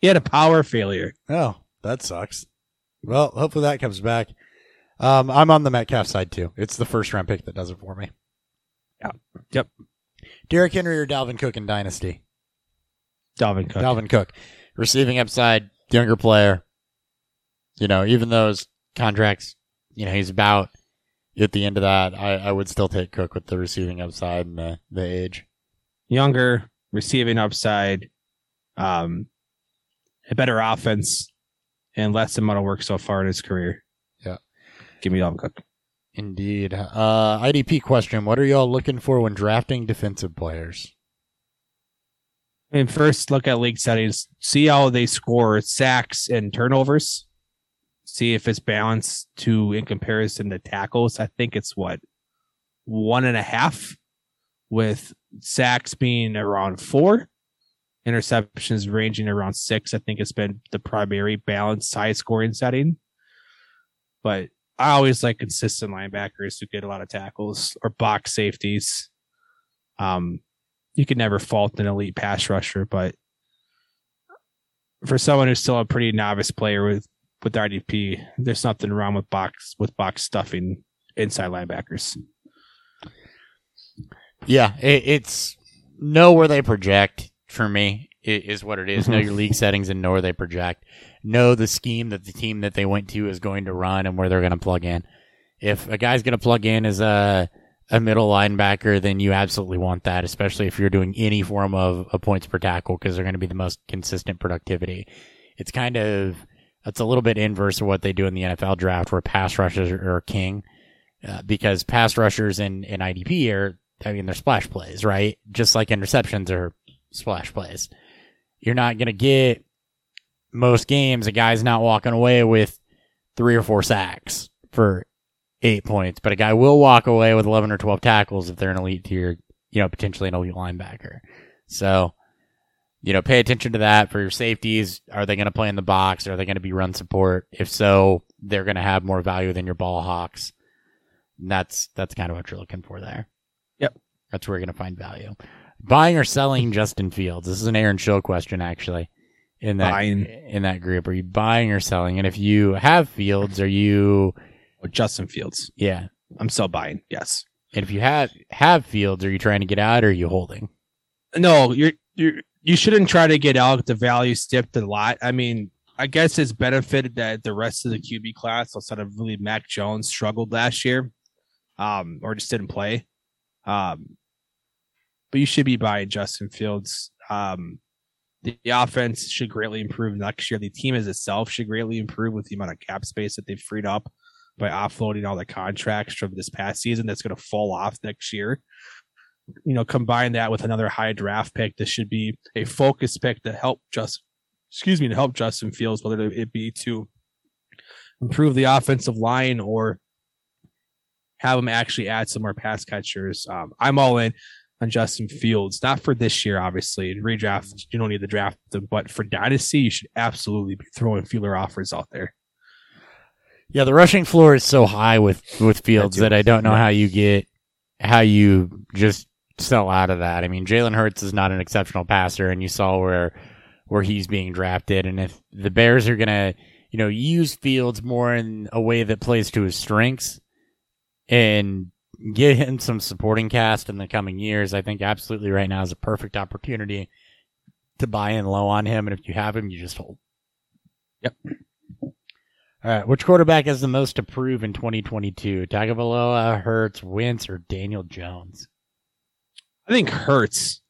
He had a power failure. Oh, that sucks. Well, hopefully that comes back. Um, I'm on the Metcalf side too. It's the first round pick that does it for me. Yeah. Yep. Derrick Henry or Dalvin Cook in Dynasty. Dalvin Cook. Dalvin Cook. Receiving upside, younger player. You know, even those contracts, you know, he's about at the end of that. I, I would still take Cook with the receiving upside and the, the age. Younger, receiving upside, um, a better offense, and less amount of work so far in his career. Yeah. Give me Dalvin Cook. Indeed. Uh, IDP question. What are y'all looking for when drafting defensive players? I mean, first look at league settings, see how they score sacks and turnovers. See if it's balanced to in comparison to tackles. I think it's what one and a half, with sacks being around four, interceptions ranging around six. I think it's been the primary balanced high scoring setting. But I always like consistent linebackers who get a lot of tackles or box safeties. Um, you could never fault an elite pass rusher, but for someone who's still a pretty novice player with with IDP, there's nothing wrong with box with box stuffing inside linebackers. Yeah, it, it's know where they project for me is what it is. Know your league settings and know where they project. Know the scheme that the team that they went to is going to run and where they're going to plug in. If a guy's going to plug in as a a middle linebacker, then you absolutely want that, especially if you're doing any form of, of points per tackle because they're going to be the most consistent productivity. It's kind of it's a little bit inverse of what they do in the NFL draft, where pass rushers are king, uh, because pass rushers in in IDP are I mean, they're splash plays, right? Just like interceptions are splash plays. You're not going to get most games a guy's not walking away with three or four sacks for eight points, but a guy will walk away with 11 or 12 tackles if they're an elite tier, you know, potentially an elite linebacker. So, you know, pay attention to that for your safeties. Are they going to play in the box? Are they going to be run support? If so, they're going to have more value than your ball hawks. And that's that's kind of what you're looking for there. Yep. That's where you're going to find value. Buying or selling Justin Fields. This is an Aaron Schill question actually. In that Buying. in that group, are you buying or selling? And if you have Fields, are you With Justin Fields. yeah? I'm still buying. Yes. And if you have have Fields, are you trying to get out or are you holding? No, you're you're you shouldn't try to get out. The value dipped a lot. I mean, I guess it's benefited that the rest of the QB class, outside of really Mac Jones, struggled last year, um, or just didn't play. Um, but you should be buying Justin Fields. Um, the, the offense should greatly improve next year. The team as itself should greatly improve with the amount of cap space that they've freed up by offloading all the contracts from this past season. That's going to fall off next year you know, combine that with another high draft pick, this should be a focus pick to help just, excuse me, to help Justin Fields, whether it be to improve the offensive line or have him actually add some more pass catchers. Um, I'm all in on Justin Fields, not for this year, obviously. In redraft, you don't need to draft them, but for dynasty, you should absolutely be throwing feeler offers out there. Yeah, the rushing floor is so high with with Fields that I don't know how you get how you just sell out of that. I mean, Jalen Hurts is not an exceptional passer, and you saw where where he's being drafted. And if the Bears are gonna, you know, use Fields more in a way that plays to his strengths and get him some supporting cast in the coming years, I think absolutely right now is a perfect opportunity to buy in low on him. And if you have him, you just hold. Yep. All right. Which quarterback has the most to prove in 2022? Tagovailoa, Hurts, Wentz, or Daniel Jones? I think hurts.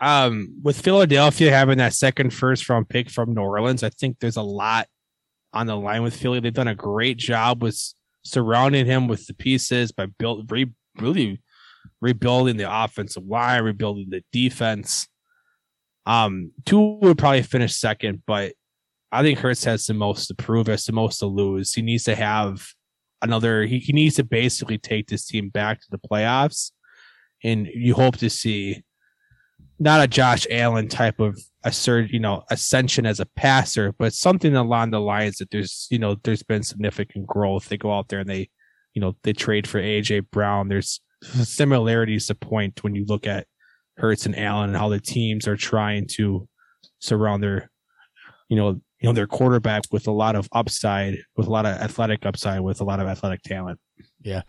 Um, with Philadelphia having that second first round pick from New Orleans, I think there's a lot on the line with Philly. They've done a great job with surrounding him with the pieces by build re, really rebuilding the offensive line, rebuilding the defense. Um, Tua would probably finish second, but I think Hurts has the most to prove, has the most to lose. He needs to have another. He, he needs to basically take this team back to the playoffs and you hope to see not a Josh Allen type of assert, you know, ascension as a passer, but something along the lines that there's, you know, there's been significant growth. They go out there and they, you know, they trade for AJ Brown. There's similarities to point when you look at Hurts and Allen and how the teams are trying to surround their, you know, you know, their quarterback with a lot of upside, with a lot of athletic upside, with a lot of athletic talent. Yeah.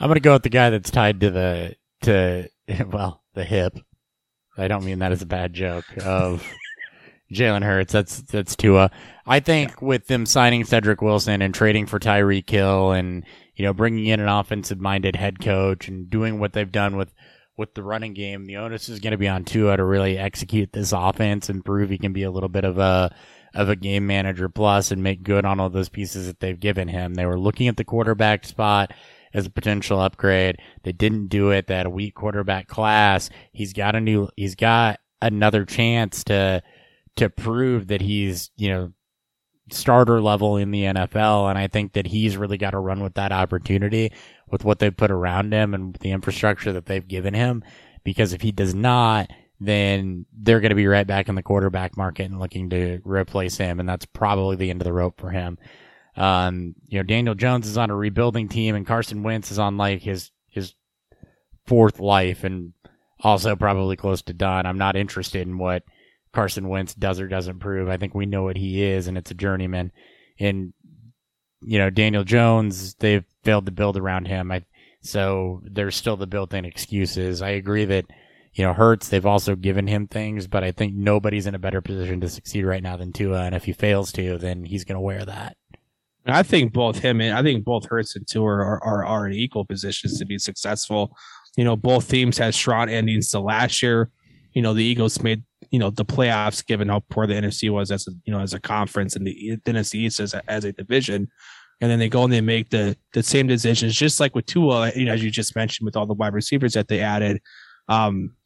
I'm going to go with the guy that's tied to the, to, well, the hip. I don't mean that as a bad joke of Jalen Hurts. That's, that's Tua. I think with them signing Cedric Wilson and trading for Tyreek Hill and, you know, bringing in an offensive minded head coach and doing what they've done with, with the running game, the onus is going to be on Tua to really execute this offense and prove he can be a little bit of a, of a game manager plus and make good on all those pieces that they've given him. They were looking at the quarterback spot as a potential upgrade. They didn't do it. They a weak quarterback class. He's got a new, he's got another chance to, to prove that he's, you know, starter level in the NFL. And I think that he's really got to run with that opportunity with what they've put around him and the infrastructure that they've given him. Because if he does not, then they're going to be right back in the quarterback market and looking to replace him. And that's probably the end of the rope for him. Um, you know, Daniel Jones is on a rebuilding team and Carson Wentz is on like his, his fourth life and also probably close to done. I'm not interested in what Carson Wentz does or doesn't prove. I think we know what he is and it's a journeyman. And, you know, Daniel Jones, they've failed to build around him. I, so there's still the built in excuses. I agree that, you know, Hurts, they've also given him things, but I think nobody's in a better position to succeed right now than Tua. And if he fails to, then he's going to wear that. I think both him and I think both Hurts and Tua are, are are in equal positions to be successful. You know, both teams had strong endings to last year. You know, the Eagles made you know the playoffs given how poor the NFC was as a you know as a conference and the NFC East as a, as a division. And then they go and they make the the same decisions, just like with Tua, you know, as you just mentioned, with all the wide receivers that they added. Um,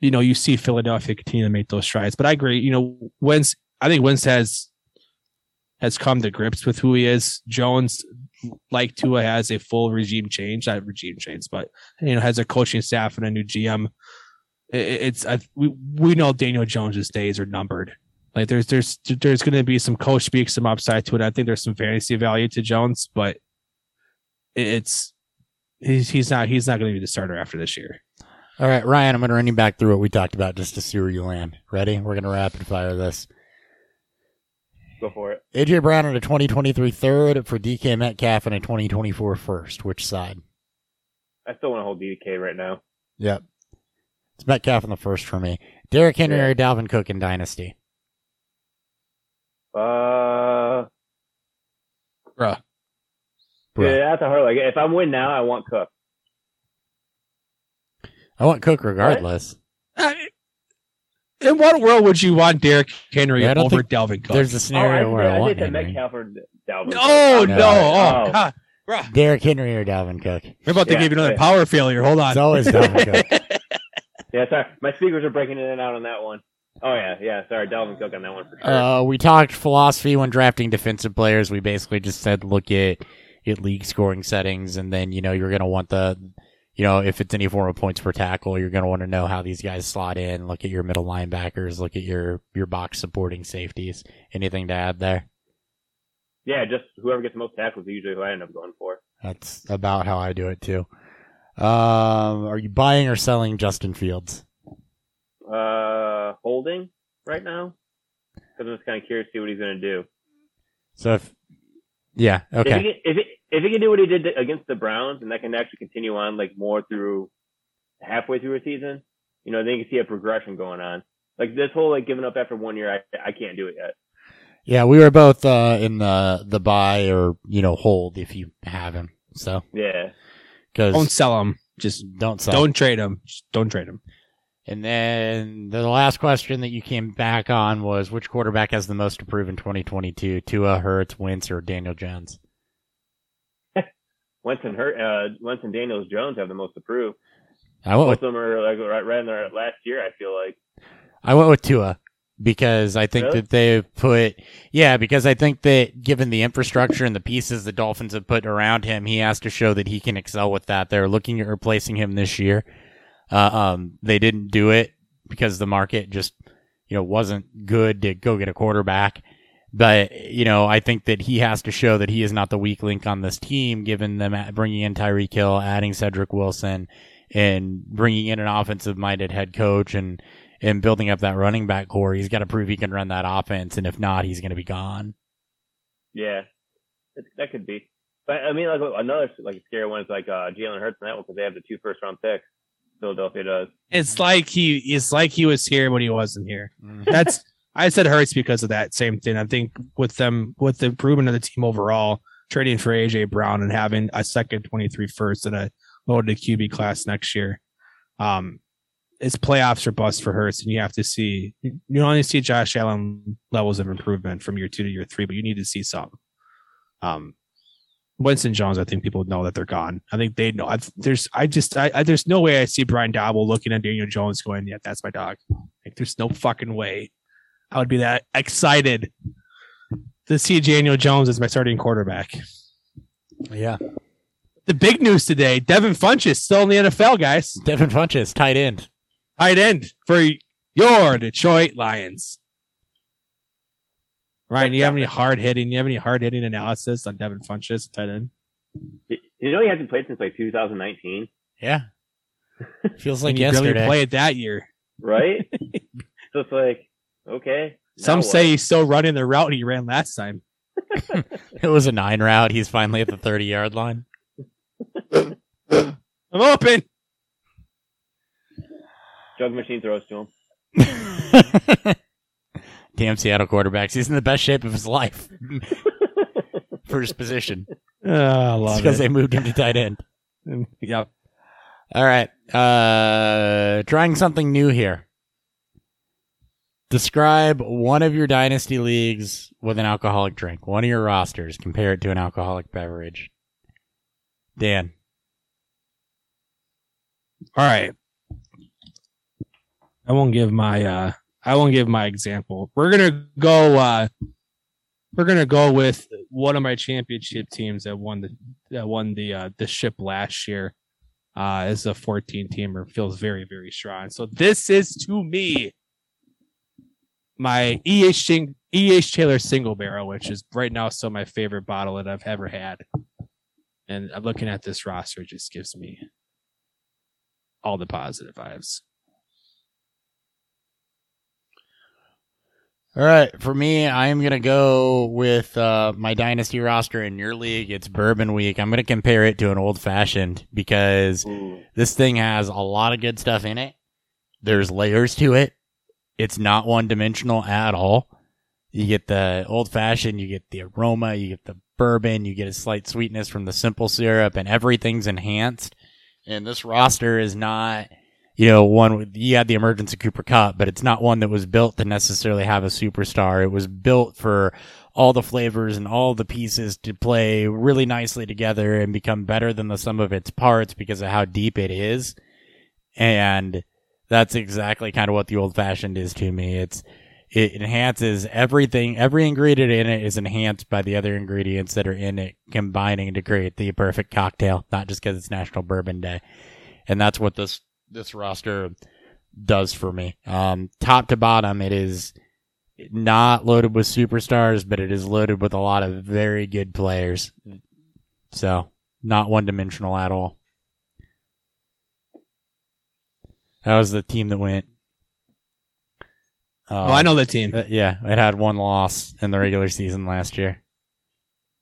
you know, you see Philadelphia continue to make those strides. But I agree, you know, Wentz, I think Wentz has has come to grips with who he is. Jones, like Tua has a full regime change, not regime change, but you know has a coaching staff and a new GM. It's I, we we know Daniel Jones's days are numbered. Like there's there's there's going to be some coach speak, some upside to it. I think there's some fantasy value to Jones, but it's he's he's not he's not going to be the starter after this year. All right, Ryan, I'm going to run you back through what we talked about just to see where you land. Ready? We're going to rapid fire this. Go for it. AJ Brown in a 2023 third for DK Metcalf in a 2024 first. Which side? I still want to hold DK right now. Yep. It's Metcalf in the first for me. Derrick Henry Yeah. or Dalvin Cook in Dynasty? Uh, Bruh. Bruh. yeah, that's a hard. Like, if I'm win now, I want Cook. I want Cook regardless. Uh, In what world would you want Derrick Henry Yeah, over think Dalvin Cook? There's a scenario oh, where I, I, want think that Henry. Metcalf or Dalvin. no, Cook. no, No. oh, Oh. God. Bruh. Derrick Henry or Dalvin Cook? We're about to Yeah, give you another yeah. power failure. Hold on. It's always Dalvin Cook. Yeah, sorry, my speakers are breaking in and out on that one. Oh yeah, yeah. Sorry, Dalvin Cook on that one for sure. Uh, we talked philosophy when drafting defensive players. We basically just said look at at league scoring settings, and then you know you're gonna want the, you know, if it's any form of points per tackle, you're gonna want to know how these guys slot in. Look at your middle linebackers. Look at your your box supporting safeties. Anything to add there? yeah, just whoever gets the most tackles is usually who I end up going for. That's about how I do it too. Um, are you buying or selling Justin Fields? Uh, holding right now because I'm just kind of curious to see what he's going to do. So if yeah, okay, if, he, if he can do what he did against the Browns and that can actually continue on like more through halfway through a season, you know, then you can see a progression going on. Like this whole like giving up after one year, I I can't do it yet. yeah, we were both uh, in the the buy or you know hold if you have him. So Yeah. because Don't sell him. Just don't sell. don't trade him. Just don't trade him. And then the last question that you came back on was which quarterback has the most to prove in 2022? Tua, Hurts, Wentz, or Daniel Jones? Wentz and Hurt, uh, Wentz and Daniels Jones have the most to prove. I went with of them are like right, right in their last year. I feel like. I went with Tua because I think Really? that they've put yeah because I think that given the infrastructure and the pieces the Dolphins have put around him, he has to show that he can excel with that. They're looking at replacing him this year. Uh, um, they didn't do it because the market just you know wasn't good to go get a quarterback. But you know, I think that he has to show that he is not the weak link on this team, given them bringing in Tyreek Hill, adding Cedric Wilson, and bringing in an offensive-minded head coach and and building up that running back corps. He's got to prove he can run that offense, and if not, he's going to be gone. Yeah, that, that could be. But I mean, like another like scary one is like uh, Jalen Hurts and that one because they have the two first round picks. Philadelphia does. It's like he it's like he was here when he wasn't here. That's I said Hurts because of that same thing. I think with them with the improvement of the team overall, trading for AJ Brown and having a second 23 first and a loaded QB class next year. Um it's playoffs or bust for Hurts, and you have to see you only see Josh Allen levels of improvement from year two to year three, but you need to see some. Um Winston Jones, I think people know that they're gone. I think they know. I, there's, I just, I, I, there's no way I see Brian Daboll looking at Daniel Jones going, "Yeah, that's my dog." Like, there's no fucking way I would be that excited to see Daniel Jones as my starting quarterback. Yeah, The big news today: Devin Funchess still in the NFL, guys. Devin Funchess, tight end. Tight end for your Detroit Lions. Ryan, you have any hard hitting? You have any hard hitting analysis on Devin Funchess, tight end? You know he hasn't played since like 2019, Yeah, feels like And you barely yesterday. played that year. right? so it's like okay. now Some what? say he's still running the route he ran last time. It was a nine route. He's finally at the thirty yard line. I'm open. jug machine throws to him. Damn Seattle quarterbacks. He's in the best shape of his life for his position. Oh, I It's because it. they moved him to tight end. yeah. All right. Uh trying something new here. Describe one of your dynasty leagues with an alcoholic drink. One of your rosters. Compare it to an alcoholic beverage. Dan. All right. I won't give my uh I won't give my example. We're gonna go uh we're gonna go with one of my championship teams that won the that won the uh, the ship last year. Uh, as a 14 teamer feels very very strong. So this is to me my EH Ching, EH Taylor single barrel, which is right now still my favorite bottle that I've ever had. And looking at this roster, just gives me all the positive vibes. All right, for me, I am gonna go with uh, my dynasty roster in your league. It's Bourbon Week. I'm gonna compare it to an old fashioned because Ooh. this thing has a lot of good stuff in it. There's layers to it. It's not one dimensional at all. You get the old fashioned, you get the aroma, you get the bourbon, you get a slight sweetness from the simple syrup, and everything's enhanced. And this roster is not, you know, one with, you had the emergence of Cooper Kupp, but it's not one that was built to necessarily have a superstar. It was built for all the flavors and all the pieces to play really nicely together and become better than the sum of its parts because of how deep it is. And that's exactly kind of what the old fashioned is to me. It's, it enhances everything. Every ingredient in it is enhanced by the other ingredients that are in it, combining to create the perfect cocktail, not just because it's National Bourbon Day. And that's what this, this roster does for me. Um, top to bottom, it is not loaded with superstars, but it is loaded with a lot of very good players. So, not one dimensional at all. That was the team that went. oh, I know the team, uh, yeah, it had one loss in the regular season last year.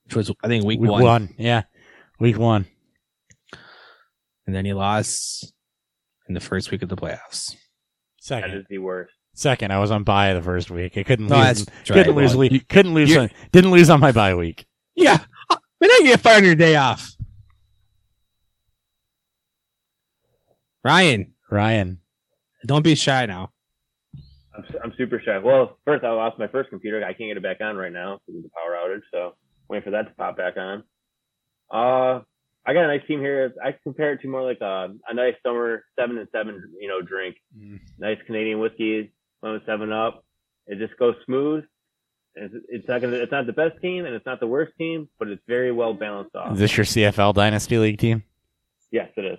which was I think week, Week one. one. yeah, week one. and then he lost in the first week of the playoffs. Second, is the worst. second. I was on bye the first week. I couldn't No, lose. couldn't lose. Well, week. couldn't lose. On, didn't lose on my bye week. Yeah, I mean, I get fired on your day off. Ryan, Ryan. don't be shy now. I'm, I'm super shy. Well, first I lost my first computer. I can't get it back on right now because of the power outage. So waiting for that to pop back on. Uh, I got a nice team here. I compare it to more like a, a nice summer seven and seven, you know, drink. Nice Canadian whiskey, one with seven up. It just goes smooth. It's, it's not gonna, it's not the best team and it's not the worst team, but it's very well balanced off. Is this your CFL Dynasty League team? yes, it is.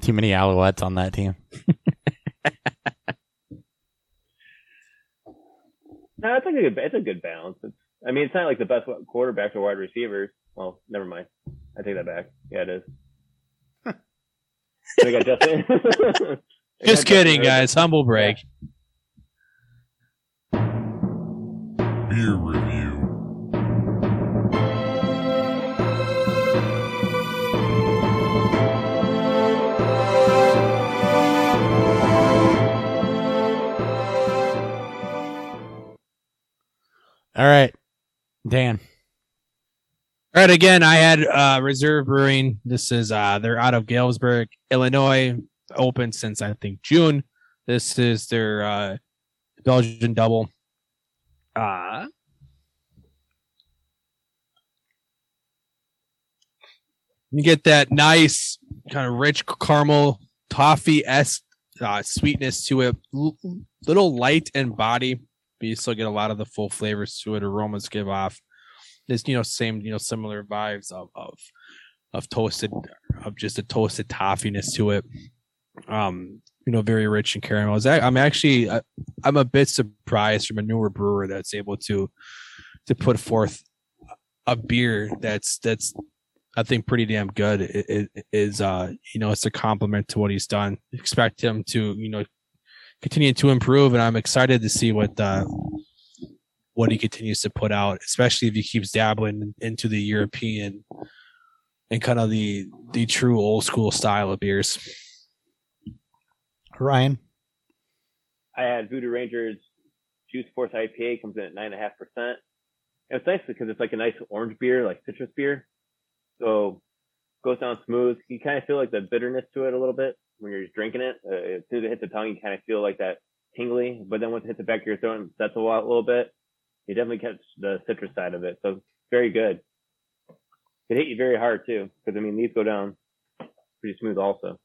Too many Alouettes on that team. No, it's like a good, it's a good balance. It's, I mean, it's not like the best quarterbacks or wide receivers. Well, never mind. I take that back. Yeah, it is. They got Justin. They got Just kidding, Justin guys. Humble break. Beer review. All right, Dan. All right, again, I had uh, Reserve Brewing. This is uh, they're out of Galesburg, Illinois. Open since I think June. This is their uh, Belgian double. Uh, you get that nice kind of rich caramel toffee esque uh, sweetness to it. L- little light and body, but you still get a lot of the full flavors to it. Aromas give off there's you know same you know similar vibes of of of toasted of just a toasted toffiness to it. Um you know very rich in caramel that- i'm actually I, i'm a bit surprised from a newer brewer that's able to to put forth a beer that's that's i think pretty damn good. It, it is uh you know it's a compliment to what he's done. Expect him to you know continue to improve and i'm excited to see what uh what he continues to put out, especially if he keeps dabbling into the European and kind of the the true old school style of beers. Ryan. I had Voodoo Rangers Juice Force IPA comes in at nine and a half percent. And it's nice because it's like a nice orange beer, like citrus beer. So goes down smooth. You kind of feel like the bitterness to it a little bit when you're drinking it. Uh, as soon as it hits the tongue, you kind of feel like that tingly. But then once it hits the back of your throat and sets a lot, a little bit, you definitely catch the citrus side of it. So very good. It hit you very hard too, because I mean these go down pretty smooth also.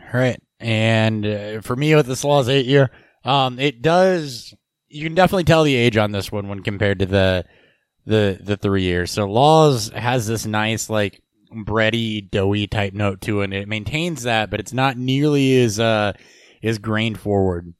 All right. And uh, for me with this Laws 8 year, um, it does, you can definitely tell the age on this one when compared to the the the three years. So Laws has this nice like bready, doughy type note to it. And it maintains that, but it's not nearly as uh as grained forward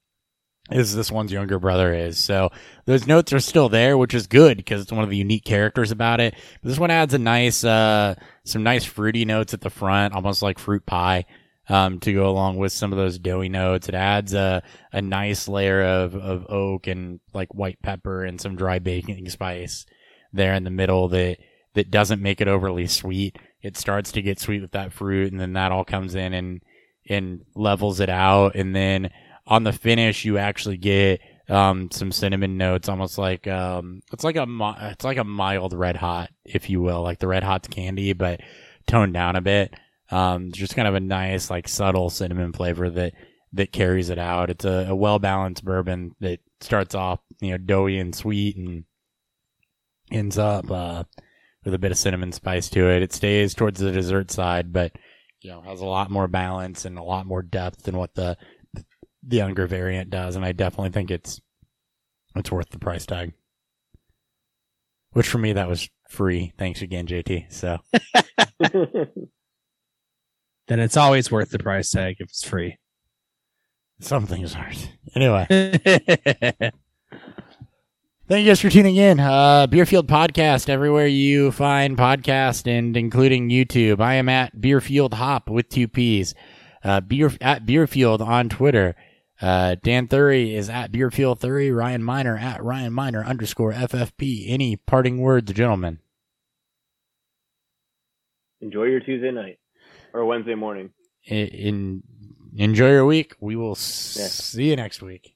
as this one's younger brother is. So those notes are still there, which is good because it's one of the unique characters about it. But this one adds a nice uh some nice fruity notes at the front, almost like fruit pie. Um, to go along with some of those doughy notes, it adds a a nice layer of, of oak and like white pepper and some dry baking spice there in the middle that that doesn't make it overly sweet. It starts to get sweet with that fruit, and then that all comes in and and levels it out. And then on the finish, you actually get um, some cinnamon notes, almost like um, it's like a it's like a mild red hot, if you will, like the red hot's candy, but toned down a bit. Um, just kind of a nice, like subtle cinnamon flavor that that carries it out. It's a, a well balanced bourbon that starts off, you know, doughy and sweet, and ends up uh, with a bit of cinnamon spice to it. It stays towards the dessert side, but you know has a lot more balance and a lot more depth than what the the younger variant does. And I definitely think it's it's worth the price tag. Which for me that was free. Thanks again, JT. So Then it's always worth the price tag if it's free. some things aren't. Anyway. Thank you guys for tuning in. Uh, Beerfield Podcast, everywhere you find podcast and including YouTube. I am at Beerfield Hop with two P's. Uh, Beer, at Beerfield on Twitter. Uh, Dan Thury is at Beerfield Thury. Ryan Miner at Ryan Miner underscore FFP. Any parting words, gentlemen? Enjoy your Tuesday night or Wednesday morning. In, in enjoy your week. We will s- Yeah. see you next week.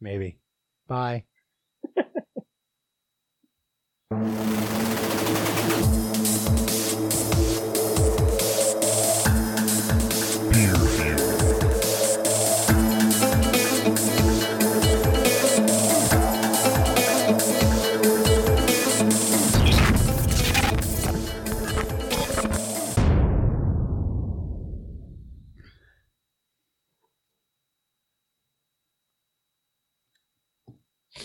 Maybe. Bye. Thank you.